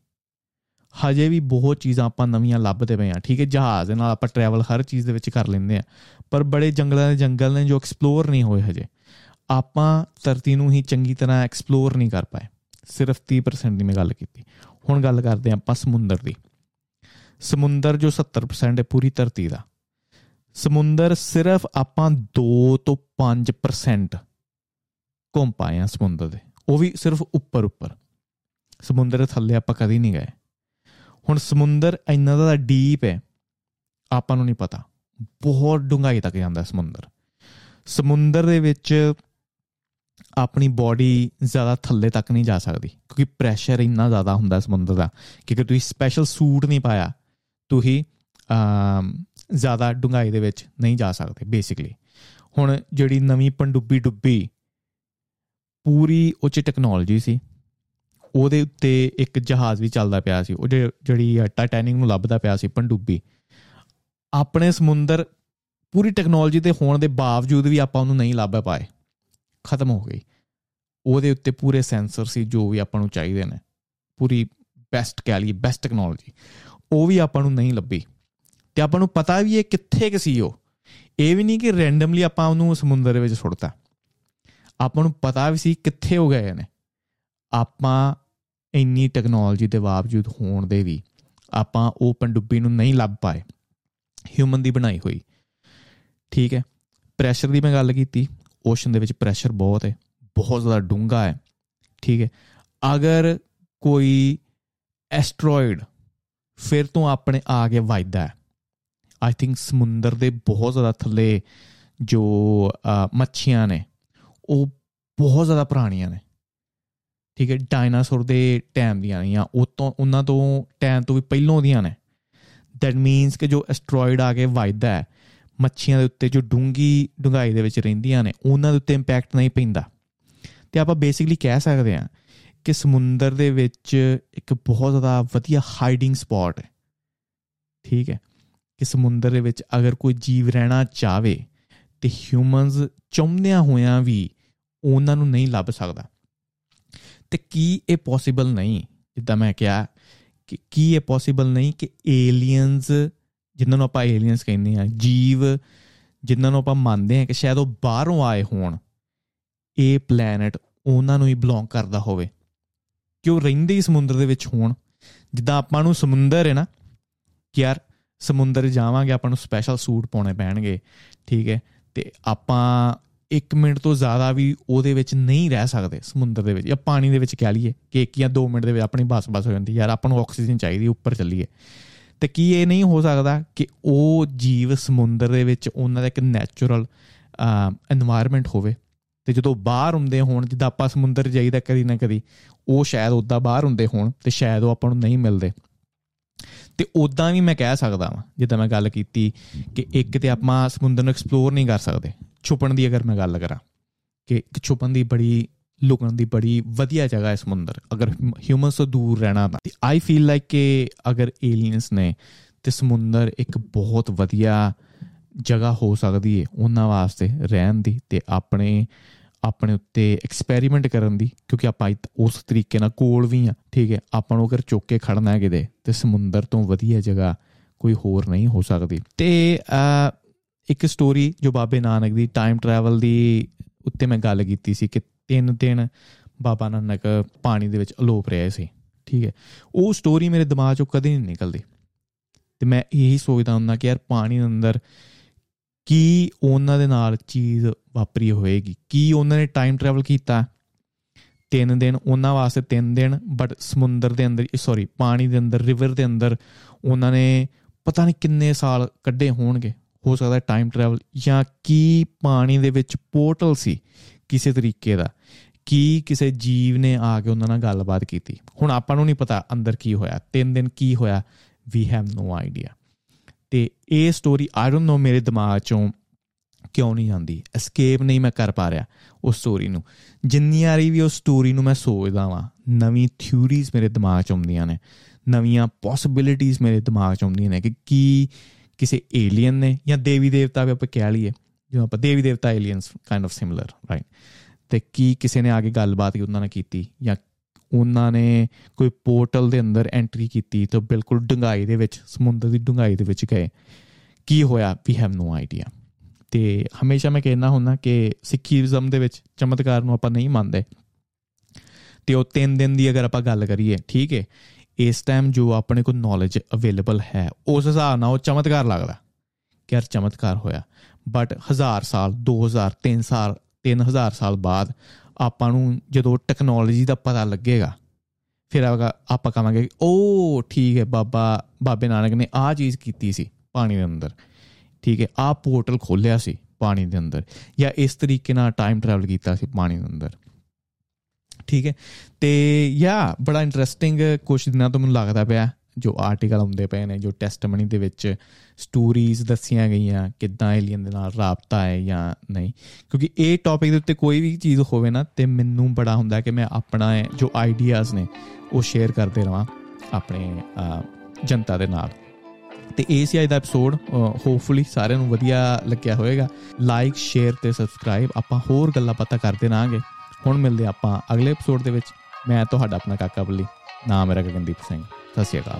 ਹਜੇ ਵੀ ਬਹੁਤ ਚੀਜ਼ਾਂ ਆਪਾਂ ਨਵੀਆਂ ਲੱਭਦੇ ਪਏ ਆ ਠੀਕ ਹੈ, ਜਹਾਜ਼ ਦੇ ਨਾਲ ਆਪਾਂ ਟਰੈਵਲ ਹਰ ਚੀਜ਼ ਦੇ ਵਿੱਚ ਕਰ ਲੈਂਦੇ ਆ ਪਰ ਬੜੇ ਜੰਗਲਾਂ ਦੇ ਜੰਗਲ ਨੇ ਜੋ ਐਕਸਪਲੋਰ ਨਹੀਂ ਹੋਏ ਹਜੇ। ਆਪਾਂ ਧਰਤੀ ਨੂੰ ਹੀ ਚੰਗੀ ਤਰ੍ਹਾਂ ਐਕਸਪਲੋਰ ਨਹੀਂ ਕਰ ਪਾਏ, ਸਿਰਫ 30% ਦੀ ਮੈਂ ਗੱਲ ਕੀਤੀ। ਹੁਣ ਗੱਲ ਕਰਦੇ ਆ ਆਪਾਂ ਸਮੁੰਦਰ ਦੀ। ਸਮੁੰਦਰ ਜੋ 70% ਹੈ ਪੂਰੀ ਧਰਤੀ ਦਾ। ਸਮੁੰਦਰ ਸਿਰਫ ਆਪਾਂ 2 ਤੋਂ 5% ਘੁੰਮ ਪਾਏ ਆ ਸਮੁੰਦਰ ਦੇ, ਉਹ ਵੀ ਸਿਰਫ ਉੱਪਰ ਉੱਪਰ ਸਮੁੰਦਰ ਦੇ ਥੱਲੇ ਆਪਾਂ ਕਦੀ ਨਹੀਂ ਗਏ। ਹੁਣ ਸਮੁੰਦਰ ਇੰਨਾ ਜ਼ਿਆਦਾ ਡੀਪ ਹੈ, ਆਪਾਂ ਨੂੰ ਨਹੀਂ ਪਤਾ। ਬਹੁਤ ਡੂੰਘਾਈ ਤੱਕ ਜਾਂਦਾ ਸਮੁੰਦਰ। ਸਮੁੰਦਰ ਦੇ ਵਿੱਚ ਆਪਣੀ ਬਾਡੀ ਜ਼ਿਆਦਾ ਥੱਲੇ ਤੱਕ ਨਹੀਂ ਜਾ ਸਕਦੀ, ਕਿਉਂਕਿ ਪ੍ਰੈਸ਼ਰ ਇੰਨਾ ਜ਼ਿਆਦਾ ਹੁੰਦਾ ਸਮੁੰਦਰ ਦਾ ਕਿ ਅਗਰ ਤੁਸੀਂ ਸਪੈਸ਼ਲ ਸੂਟ ਨਹੀਂ ਪਾਇਆ, ਤੁਸੀਂ ਜ਼ਿਆਦਾ ਡੂੰਘਾਈ ਦੇ ਵਿੱਚ ਨਹੀਂ ਜਾ ਸਕਦੇ ਬੇਸਿਕਲੀ ਹੁਣ ਜਿਹੜੀ ਨਵੀਂ ਪੰਡੁੱਬੀ ਡੁੱਬੀ ਪੂਰੀ ਉੱਚ ਟੈਕਨੋਲੋਜੀ ਸੀ ਉਹਦੇ ਉੱਤੇ ਇੱਕ ਜਹਾਜ਼ ਵੀ ਚੱਲਦਾ ਪਿਆ ਸੀ। ਉਹ ਜਿਹੜੀ ਟਾਈਟੈਨਿਕ ਨੂੰ ਲੱਭਦਾ ਪਿਆ ਸੀ ਪੰਡੁੱਬੀ। ਆਪਣੇ ਸਮੁੰਦਰ ਪੂਰੀ ਟੈਕਨੋਲੋਜੀ ਦੇ ਹੋਣ ਦੇ ਬਾਵਜੂਦ ਵੀ ਆਪਾਂ ਉਹਨੂੰ ਨਹੀਂ ਲੱਭ ਪਾਏ। ਖਤਮ ਹੋ ਗਈ। ਉਹਦੇ ਉੱਤੇ ਪੂਰੇ ਸੈਂਸਰ ਸੀ, ਜੋ ਵੀ ਆਪਾਂ ਨੂੰ ਚਾਹੀਦੇ ਨੇ। ਪੂਰੀ ਬੈਸਟ ਕਹਿ ਲਈਏ ਬੈਸਟ ਟੈਕਨੋਲੋਜੀ ਉਹ ਵੀ ਆਪਾਂ ਨੂੰ ਨਹੀਂ ਲੱਭੀ। ਤੇ ਆਪਾਂ ਨੂੰ ਪਤਾ ਵੀ ਇਹ ਕਿੱਥੇ ਕਿ ਸੀ ਉਹ। ਇਹ ਵੀ ਨਹੀਂ ਕਿ ਰੈਂਡਮਲੀ ਆਪਾਂ ਉਹਨੂੰ ਸਮੁੰਦਰ ਦੇ ਵਿੱਚ ਸੁੱਟਤਾ। ਆਪਾਂ ਨੂੰ ਪਤਾ ਵੀ ਸੀ ਕਿੱਥੇ ਹੋ ਗਏ ਨੇ। ਆਪਾਂ ਇੰਨੀ ਟੈਕਨੋਲੋਜੀ ਦੇ ਬਾਵਜੂਦ ਹੋਣ ਦੇ ਵੀ ਆਪਾਂ ਉਹ ਪੰਡੁੱਬੀ ਨੂੰ ਨਹੀਂ ਲੱਭ ਪਾਏ। ਹਿਊਮਨ ਦੀ ਬਣਾਈ ਹੋਈ। ਠੀਕ ਹੈ। ਪ੍ਰੈਸ਼ਰ ਦੀ ਮੈਂ ਗੱਲ ਕੀਤੀ। ਓਸ਼ਨ ਦੇ ਵਿੱਚ ਪ੍ਰੈਸ਼ਰ ਬਹੁਤ ਹੈ। ਬਹੁਤ ਜ਼ਿਆਦਾ ਡੂੰਘਾ ਹੈ। ਠੀਕ ਹੈ। ਅਗਰ ਕੋਈ ਐਸਟਰੋਇਡ ਫਿਰ ਤੋਂ ਆਪਣੇ ਆ ਕੇ ਵੱਜਦਾ ਹੈ ਆਈ ਥਿੰਕ ਸਮੁੰਦਰ ਦੇ ਬਹੁਤ ਜ਼ਿਆਦਾ ਥੱਲੇ ਜੋ ਮੱਛੀਆਂ ਨੇ, ਉਹ ਬਹੁਤ ਜ਼ਿਆਦਾ ਪੁਰਾਣੀਆਂ ਨੇ। ਠੀਕ ਹੈ, ਡਾਇਨਾਸੌਰ ਦੇ ਟਾਈਮ ਦੀਆਂ ਨਹੀਂ ਆ ਉਹ ਤੋਂ, ਉਹਨਾਂ ਤੋਂ ਟਾਈਮ ਤੋਂ ਵੀ ਪਹਿਲਾਂ ਦੀਆਂ ਨੇ। ਦੈਟ ਮੀਨਸ ਕਿ ਜੋ ਐਸਟਰੋਇਡ ਆ ਕੇ ਵੱਜਦਾ ਹੈ, ਮੱਛੀਆਂ ਦੇ ਉੱਤੇ ਜੋ ਡੂੰਗੀ ਡੁੰਗਾਈ ਦੇ ਵਿੱਚ ਰਹਿੰਦੀਆਂ ਨੇ, ਉਹਨਾਂ ਦੇ ਉੱਤੇ ਇੰਪੈਕਟ ਨਹੀਂ ਪੈਂਦਾ। ਤੇ ਆਪਾਂ ਬੇਸਿਕਲੀ ਕਹਿ ਸਕਦੇ ਹਾਂ ਕਿ ਸਮੁੰਦਰ ਦੇ ਵਿੱਚ ਇੱਕ ਬਹੁਤ ਜ਼ਿਆਦਾ ਵਧੀਆ ਹਾਈਡਿੰਗ ਸਪੌਟ ਹੈ। ਠੀਕ ਹੈ, ਕਿ ਸਮੁੰਦਰ ਦੇ ਵਿੱਚ ਅਗਰ ਕੋਈ ਜੀਵ ਰਹਿਣਾ ਚਾਵੇ ਤੇ ਹਿਊਮਨਸ ਚਾਹੁੰਦਿਆਂ ਹੋਇਆਂ ਵੀ ਉਹਨਾਂ ਨੂੰ ਨਹੀਂ ਲੱਭ ਸਕਦਾ। ਤੇ ਕੀ ਇਹ ਪੋਸੀਬਲ ਨਹੀਂ? ਜਿੱਦਾਂ ਮੈਂ ਕਿਹਾ ਕਿ ਕੀ ਇਹ ਪੋਸੀਬਲ ਨਹੀਂ ਕਿ ਏਲੀਅਨਸ ਜਿਨ੍ਹਾਂ ਨੂੰ ਆਪਾਂ ਏਲੀਅਨਸ ਕਹਿੰਦੇ ਆ ਜੀਵ ਜਿਨ੍ਹਾਂ ਨੂੰ ਆਪਾਂ ਮੰਨਦੇ ਆ ਕਿ ਸ਼ਾਇਦ ਉਹ ਬਾਹਰੋਂ ਆਏ ਹੋਣ, ਇਹ ਪਲੈਨਟ ਉਹਨਾਂ ਨੂੰ ਹੀ ਬਿਲੋਂਗ ਕਰਦਾ ਹੋਵੇ। ਕਿ ਉਹ ਰਹਿੰਦੇ ਹੀ ਸਮੁੰਦਰ ਦੇ ਵਿੱਚ ਹੋਣ। ਜਿੱਦਾਂ ਆਪਾਂ ਨੂੰ ਸਮੁੰਦਰ ਹੈ ਨਾ, ਕਿ ਯਾਰ ਸਮੁੰਦਰ ਜਾਵਾਂਗੇ, ਆਪਾਂ ਨੂੰ ਸਪੈਸ਼ਲ ਸੂਟ ਪਾਉਣੇ ਪੈਣਗੇ, ਠੀਕ ਹੈ? ਤੇ ਆਪਾਂ 1 ਮਿੰਟ ਤੋਂ ਜ਼ਿਆਦਾ ਵੀ ਉਹਦੇ ਵਿੱਚ ਨਹੀਂ ਰਹਿ ਸਕਦੇ, ਸਮੁੰਦਰ ਦੇ ਵਿੱਚ ਜਾਂ ਪਾਣੀ ਦੇ ਵਿੱਚ ਕਹਿ ਲਈਏ ਕਿ 1 ਜਾਂ 2 ਮਿੰਟ ਦੇ ਵਿੱਚ ਆਪਣੀ ਬਸ ਬਸ ਹੋ ਜਾਂਦੀ ਯਾਰ ਆਪਾਂ ਨੂੰ ਆਕਸੀਜਨ ਚਾਹੀਦੀ ਉੱਪਰ ਚੱਲੀਏ। ਤੇ ਕੀ ਇਹ ਨਹੀਂ ਹੋ ਸਕਦਾ ਕਿ ਉਹ ਜੀਵ ਸਮੁੰਦਰ ਦੇ ਵਿੱਚ ਉਹਨਾਂ ਦਾ ਇੱਕ ਨੇਚਰਲ এনवायरमेंट ਹੋਵੇ ਤੇ ਜਦੋਂ ਬਾਹਰ ਹੁੰਦੇ ਹੋਣ, ਜਿੱਦਾਂ ਆਪਾਂ ਸਮੁੰਦਰ ਜਾਈਦਾ ਕਦੀ ਨਾ ਕਦੀ, ਉਹ ਸ਼ਾਇਦ ਉਦਾਂ ਬਾਹਰ ਹੁੰਦੇ ਹੋਣ ਤੇ ਸ਼ਾਇਦ ਉਹ ਆਪਾਂ ਨੂੰ ਨਹੀਂ ਮਿਲਦੇ। ਤੇ ਉਦਾਂ ਵੀ ਮੈਂ ਕਹਿ ਸਕਦਾ ਵਾਂ, ਜਿੱਦਾਂ ਮੈਂ ਗੱਲ ਕੀਤੀ ਕਿ ਇੱਕ ਤੇ ਆਪਾਂ ਸਮੁੰਦਰ ਨੂੰ ਐਕਸਪਲੋਰ ਨਹੀਂ ਕਰ ਸਕਦੇ ਛੁਪਣ ਦੀ ਅਗਰ ਮੈਂ ਗੱਲ ਕਰਾਂ ਕਿ ਛੁਪਣ ਦੀ ਬੜੀ, ਲੁਕਣ ਦੀ ਬੜੀ ਵਧੀਆ ਜਗ੍ਹਾ ਹੈ ਸਮੁੰਦਰ, ਅਗਰ ਹਿਊਮਨਸ ਤੋਂ ਦੂਰ ਰਹਿਣਾ ਤਾਂ। ਆਈ ਫੀਲ ਲਾਈਕ ਕਿ ਅਗਰ ਏਲੀਅਨਸ ਨੇ ਤੇ ਸਮੁੰਦਰ ਇੱਕ ਬਹੁਤ ਵਧੀਆ ਜਗ੍ਹਾ ਹੋ ਸਕਦੀ ਹੈ ਉਹਨਾਂ ਵਾਸਤੇ ਰਹਿਣ ਦੀ ਤੇ ਆਪਣੇ ਆਪਣੇ ਉੱਤੇ ਐਕਸਪੈਰੀਮੈਂਟ ਕਰਨ ਦੀ, ਕਿਉਂਕਿ ਆਪਾਂ ਉਸ ਤਰੀਕੇ ਨਾਲ ਕੋਲ ਵੀ ਆ ਠੀਕ ਹੈ, ਆਪਾਂ ਨੂੰ ਅਗਰ ਚੁੱਕ ਕੇ ਖੜਨਾ ਹੈ ਕਿਤੇ ਤੇ ਸਮੁੰਦਰ ਤੋਂ ਵਧੀਆ ਜਗ੍ਹਾ ਕੋਈ ਹੋਰ ਨਹੀਂ ਹੋ ਸਕਦੀ। ਤੇ ਇੱਕ ਸਟੋਰੀ ਜੋ ਬਾਬੇ ਨਾਨਕ ਦੀ ਟਾਈਮ ਟਰੈਵਲ ਦੀ ਉੱਤੇ ਮੈਂ ਗੱਲ ਕੀਤੀ ਸੀ ਕਿ ਤਿੰਨ ਦਿਨ ਬਾਬਾ ਨਾਨਕ ਪਾਣੀ ਦੇ ਵਿੱਚ ਅਲੋਪ ਰਹੇ ਸੀ, ਠੀਕ ਹੈ। ਉਹ ਸਟੋਰੀ ਮੇਰੇ ਦਿਮਾਗ ਚੋਂ ਕਦੇ ਨਹੀਂ ਨਿਕਲਦੀ। ਤੇ ਮੈਂ ਇਹੀ ਸੋਚਦਾ ਹੁੰਦਾ ਕਿ ਯਾਰ ਪਾਣੀ ਦੇ ਅੰਦਰ ਕੀ ਉਹਨਾਂ ਦੇ ਨਾਲ ਚੀਜ਼ ਵਾਪਰੀ ਹੋਏਗੀ, ਕੀ ਉਹਨਾਂ ਨੇ ਟਾਈਮ ਟਰੈਵਲ ਕੀਤਾ। ਤਿੰਨ ਦਿਨ ਉਹਨਾਂ ਵਾਸਤੇ ਤਿੰਨ ਦਿਨ ਬਟ ਸਮੁੰਦਰ ਦੇ ਅੰਦਰ ਸੌਰੀ ਪਾਣੀ ਦੇ ਅੰਦਰ ਰਿਵਰ ਦੇ ਅੰਦਰ ਉਹਨਾਂ ਨੇ ਪਤਾ ਨਹੀਂ ਕਿੰਨੇ ਸਾਲ ਕੱਢੇ ਹੋਣਗੇ। ਹੋ ਸਕਦਾ ਟਾਈਮ ਟਰੈਵਲ ਜਾਂ ਕੀ ਪਾਣੀ ਦੇ ਵਿੱਚ ਪੋਰਟਲ ਸੀ ਕਿਸੇ ਤਰੀਕੇ ਦਾ, ਕੀ ਕਿਸੇ ਜੀਵ ਨੇ ਆ ਕੇ ਉਹਨਾਂ ਨਾਲ ਗੱਲਬਾਤ ਕੀਤੀ। ਹੁਣ ਆਪਾਂ ਨੂੰ ਨਹੀਂ ਪਤਾ ਅੰਦਰ ਕੀ ਹੋਇਆ, ਤਿੰਨ ਦਿਨ ਕੀ ਹੋਇਆ ਵੀ ਹੈਵ ਨੋ ਆਈਡੀਆ ਤੇ ਇਹ ਸਟੋਰੀ ਆਈ ਡੋਨਟ ਨੋ ਮੇਰੇ ਦਿਮਾਗ ਚੋਂ ਕਿਉਂ ਨਹੀਂ ਆਉਂਦੀ। ਐਸਕੇਪ ਨਹੀਂ ਮੈਂ ਕਰ ਪਾ ਰਿਹਾ ਉਸ ਸਟੋਰੀ ਨੂੰ। ਜਿੰਨੀ ਵਾਰੀ ਵੀ ਉਸ ਸਟੋਰੀ ਨੂੰ ਮੈਂ ਸੋਚਦਾ ਵਾਂ, ਨਵੀਂ ਥਿਊਰੀਜ਼ ਮੇਰੇ ਦਿਮਾਗ 'ਚ ਆਉਂਦੀਆਂ ਨੇ, ਨਵੀਆਂ ਪੋਸਿਬਿਲਿਟੀਆਂ ਮੇਰੇ ਦਿਮਾਗ 'ਚ ਆਉਂਦੀਆਂ ਨੇ ਕਿ ਕੀ ਕਿਸੇ ਏਲੀਅਨ ਨੇ ਜਾਂ ਦੇਵੀ ਦੇਵਤਾ ਵੀ ਆਪਾਂ ਕਹਿ ਲਈਏ ਜਿਵੇਂ ਆਪਾਂ ਦੇਵੀ ਦੇਵਤਾ aliens kind of similar right ਤੇ ਕੀ ਕਿਸੇ ਨੇ ਆ ਕੇ ਗੱਲਬਾਤ ਉਹਨਾਂ ਨਾਲ ਕੀਤੀ ਜਾਂ ਉਹਨਾਂ ਨੇ ਕੋਈ ਪੋਰਟਲ ਦੇ ਅੰਦਰ ਐਂਟਰੀ ਕੀਤੀ ਤੇ ਬਿਲਕੁਲ ਡੰਗਾਈ ਦੇ ਵਿੱਚ, ਸਮੁੰਦਰ ਦੀ ਡੰਗਾਈ ਦੇ ਵਿੱਚ ਗਏ। ਕੀ ਹੋਇਆ? ਵੀ ਹੈਵ ਨੋ ਆਈਡੀਆ ਤੇ ਹਮੇਸ਼ਾ ਮੈਂ ਕਹਿਣਾ ਹੁੰਦਾ ਕਿ ਸਿੱਖੀਜ਼ਮ ਦੇ ਵਿੱਚ ਚਮਤਕਾਰ ਨੂੰ ਆਪਾਂ ਨਹੀਂ ਮੰਨਦੇ। ਤੇ ਉਹ 3 ਦਿਨ ਦੀ ਅਗਰ ਆਪਾਂ ਗੱਲ ਕਰੀਏ, ਠੀਕ ਹੈ ਇਸ ਟਾਈਮ ਜੋ ਆਪਣੇ ਕੋਲ ਨੌਲੇਜ ਅਵੇਲੇਬਲ ਹੈ, ਉਸ ਹਿਸਾਬ ਨਾਲ ਉਹ ਚਮਤਕਾਰ ਲੱਗਦਾ ਕਿ ਯਾਰ ਚਮਤਕਾਰ ਹੋਇਆ। ਬਟ ਹਜ਼ਾਰ ਸਾਲ 2000 3 ਸਾਲ 3000 ਸਾਲ ਬਾਅਦ ਆਪਾਂ ਨੂੰ ਜਦੋਂ ਟੈਕਨੋਲੋਜੀ ਦਾ ਪਤਾ ਲੱਗੇਗਾ, ਫਿਰ ਆਪਾਂ ਕਹਾਂਗੇ ਉਹ ਠੀਕ ਹੈ ਬਾਬਾ, ਬਾਬੇ ਨਾਨਕ ਨੇ ਆਹ ਚੀਜ਼ ਕੀਤੀ ਸੀ ਪਾਣੀ ਦੇ ਅੰਦਰ। ਠੀਕ ਹੈ, ਆਹ ਪੋਰਟਲ ਖੋਲਿਆ ਸੀ ਪਾਣੀ ਦੇ ਅੰਦਰ ਜਾਂ ਇਸ ਤਰੀਕੇ ਨਾਲ ਟਾਈਮ ਟਰੈਵਲ ਕੀਤਾ ਸੀ ਪਾਣੀ ਦੇ ਅੰਦਰ। ਠੀਕ ਹੈ? ਤੇ ਯਾ, ਬੜਾ ਇੰਟਰਸਟਿੰਗ ਕੁਝ ਦਿਨਾਂ ਤੋਂ ਮੈਨੂੰ ਲੱਗਦਾ ਪਿਆ ਜੋ ਆਰਟੀਕਲ ਹੁੰਦੇ ਪਏ ਨੇ, ਜੋ ਟੈਸਟਮਨੀ ਦੇ ਵਿੱਚ ਸਟੋਰੀਜ਼ ਦੱਸੀਆਂ ਗਈਆਂ, ਕਿੱਦਾਂ ਏਲੀਅਨ ਦੇ ਨਾਲ ਰਾਬਤਾ ਹੈ ਜਾਂ ਨਹੀਂ। ਕਿਉਂਕਿ ਇਹ ਟੌਪਿਕ ਦੇ ਉੱਤੇ ਕੋਈ ਵੀ ਚੀਜ਼ ਹੋਵੇ ਨਾ, ਤੇ ਮੈਨੂੰ ਬੜਾ ਹੁੰਦਾ ਕਿ ਮੈਂ ਆਪਣਾ ਜੋ ਆਈਡੀਆਜ਼ ਨੇ, ਉਹ ਸ਼ੇਅਰ ਕਰਦੇ ਰਵਾਂ ਆਪਣੇ ਜਨਤਾ ਦੇ ਨਾਲ। ਤੇ ਇਹ ਸੀ ਅੱਜ ਦਾ ਐਪੀਸੋਡ ਹੋਪਫੁਲੀ ਸਾਰਿਆਂ ਨੂੰ ਵਧੀਆ ਲੱਗਿਆ ਹੋਵੇਗਾ। ਲਾਈਕ ਸ਼ੇਅਰ ਤੇ ਸਬਸਕ੍ਰਾਈਬ ਆਪਾਂ ਹੋਰ ਗੱਲਾਂ ਪਤਾ ਕਰਦੇ ਰਾਂਗੇ ਹੁਣ ਮਿਲਦੇ ਆਪਾਂ ਅਗਲੇ ਐਪੀਸੋਡ ਦੇ ਵਿੱਚ। ਮੈਂ ਤੁਹਾਡਾ ਆਪਣਾ ਕਾਕਾ ਬੱਲੀ, ਨਾਮ ਮੇਰਾ ਗਗਨਦੀਪ ਸਿੰਘ। ਸਤਿ ਸ਼੍ਰੀ ਅਕਾਲ।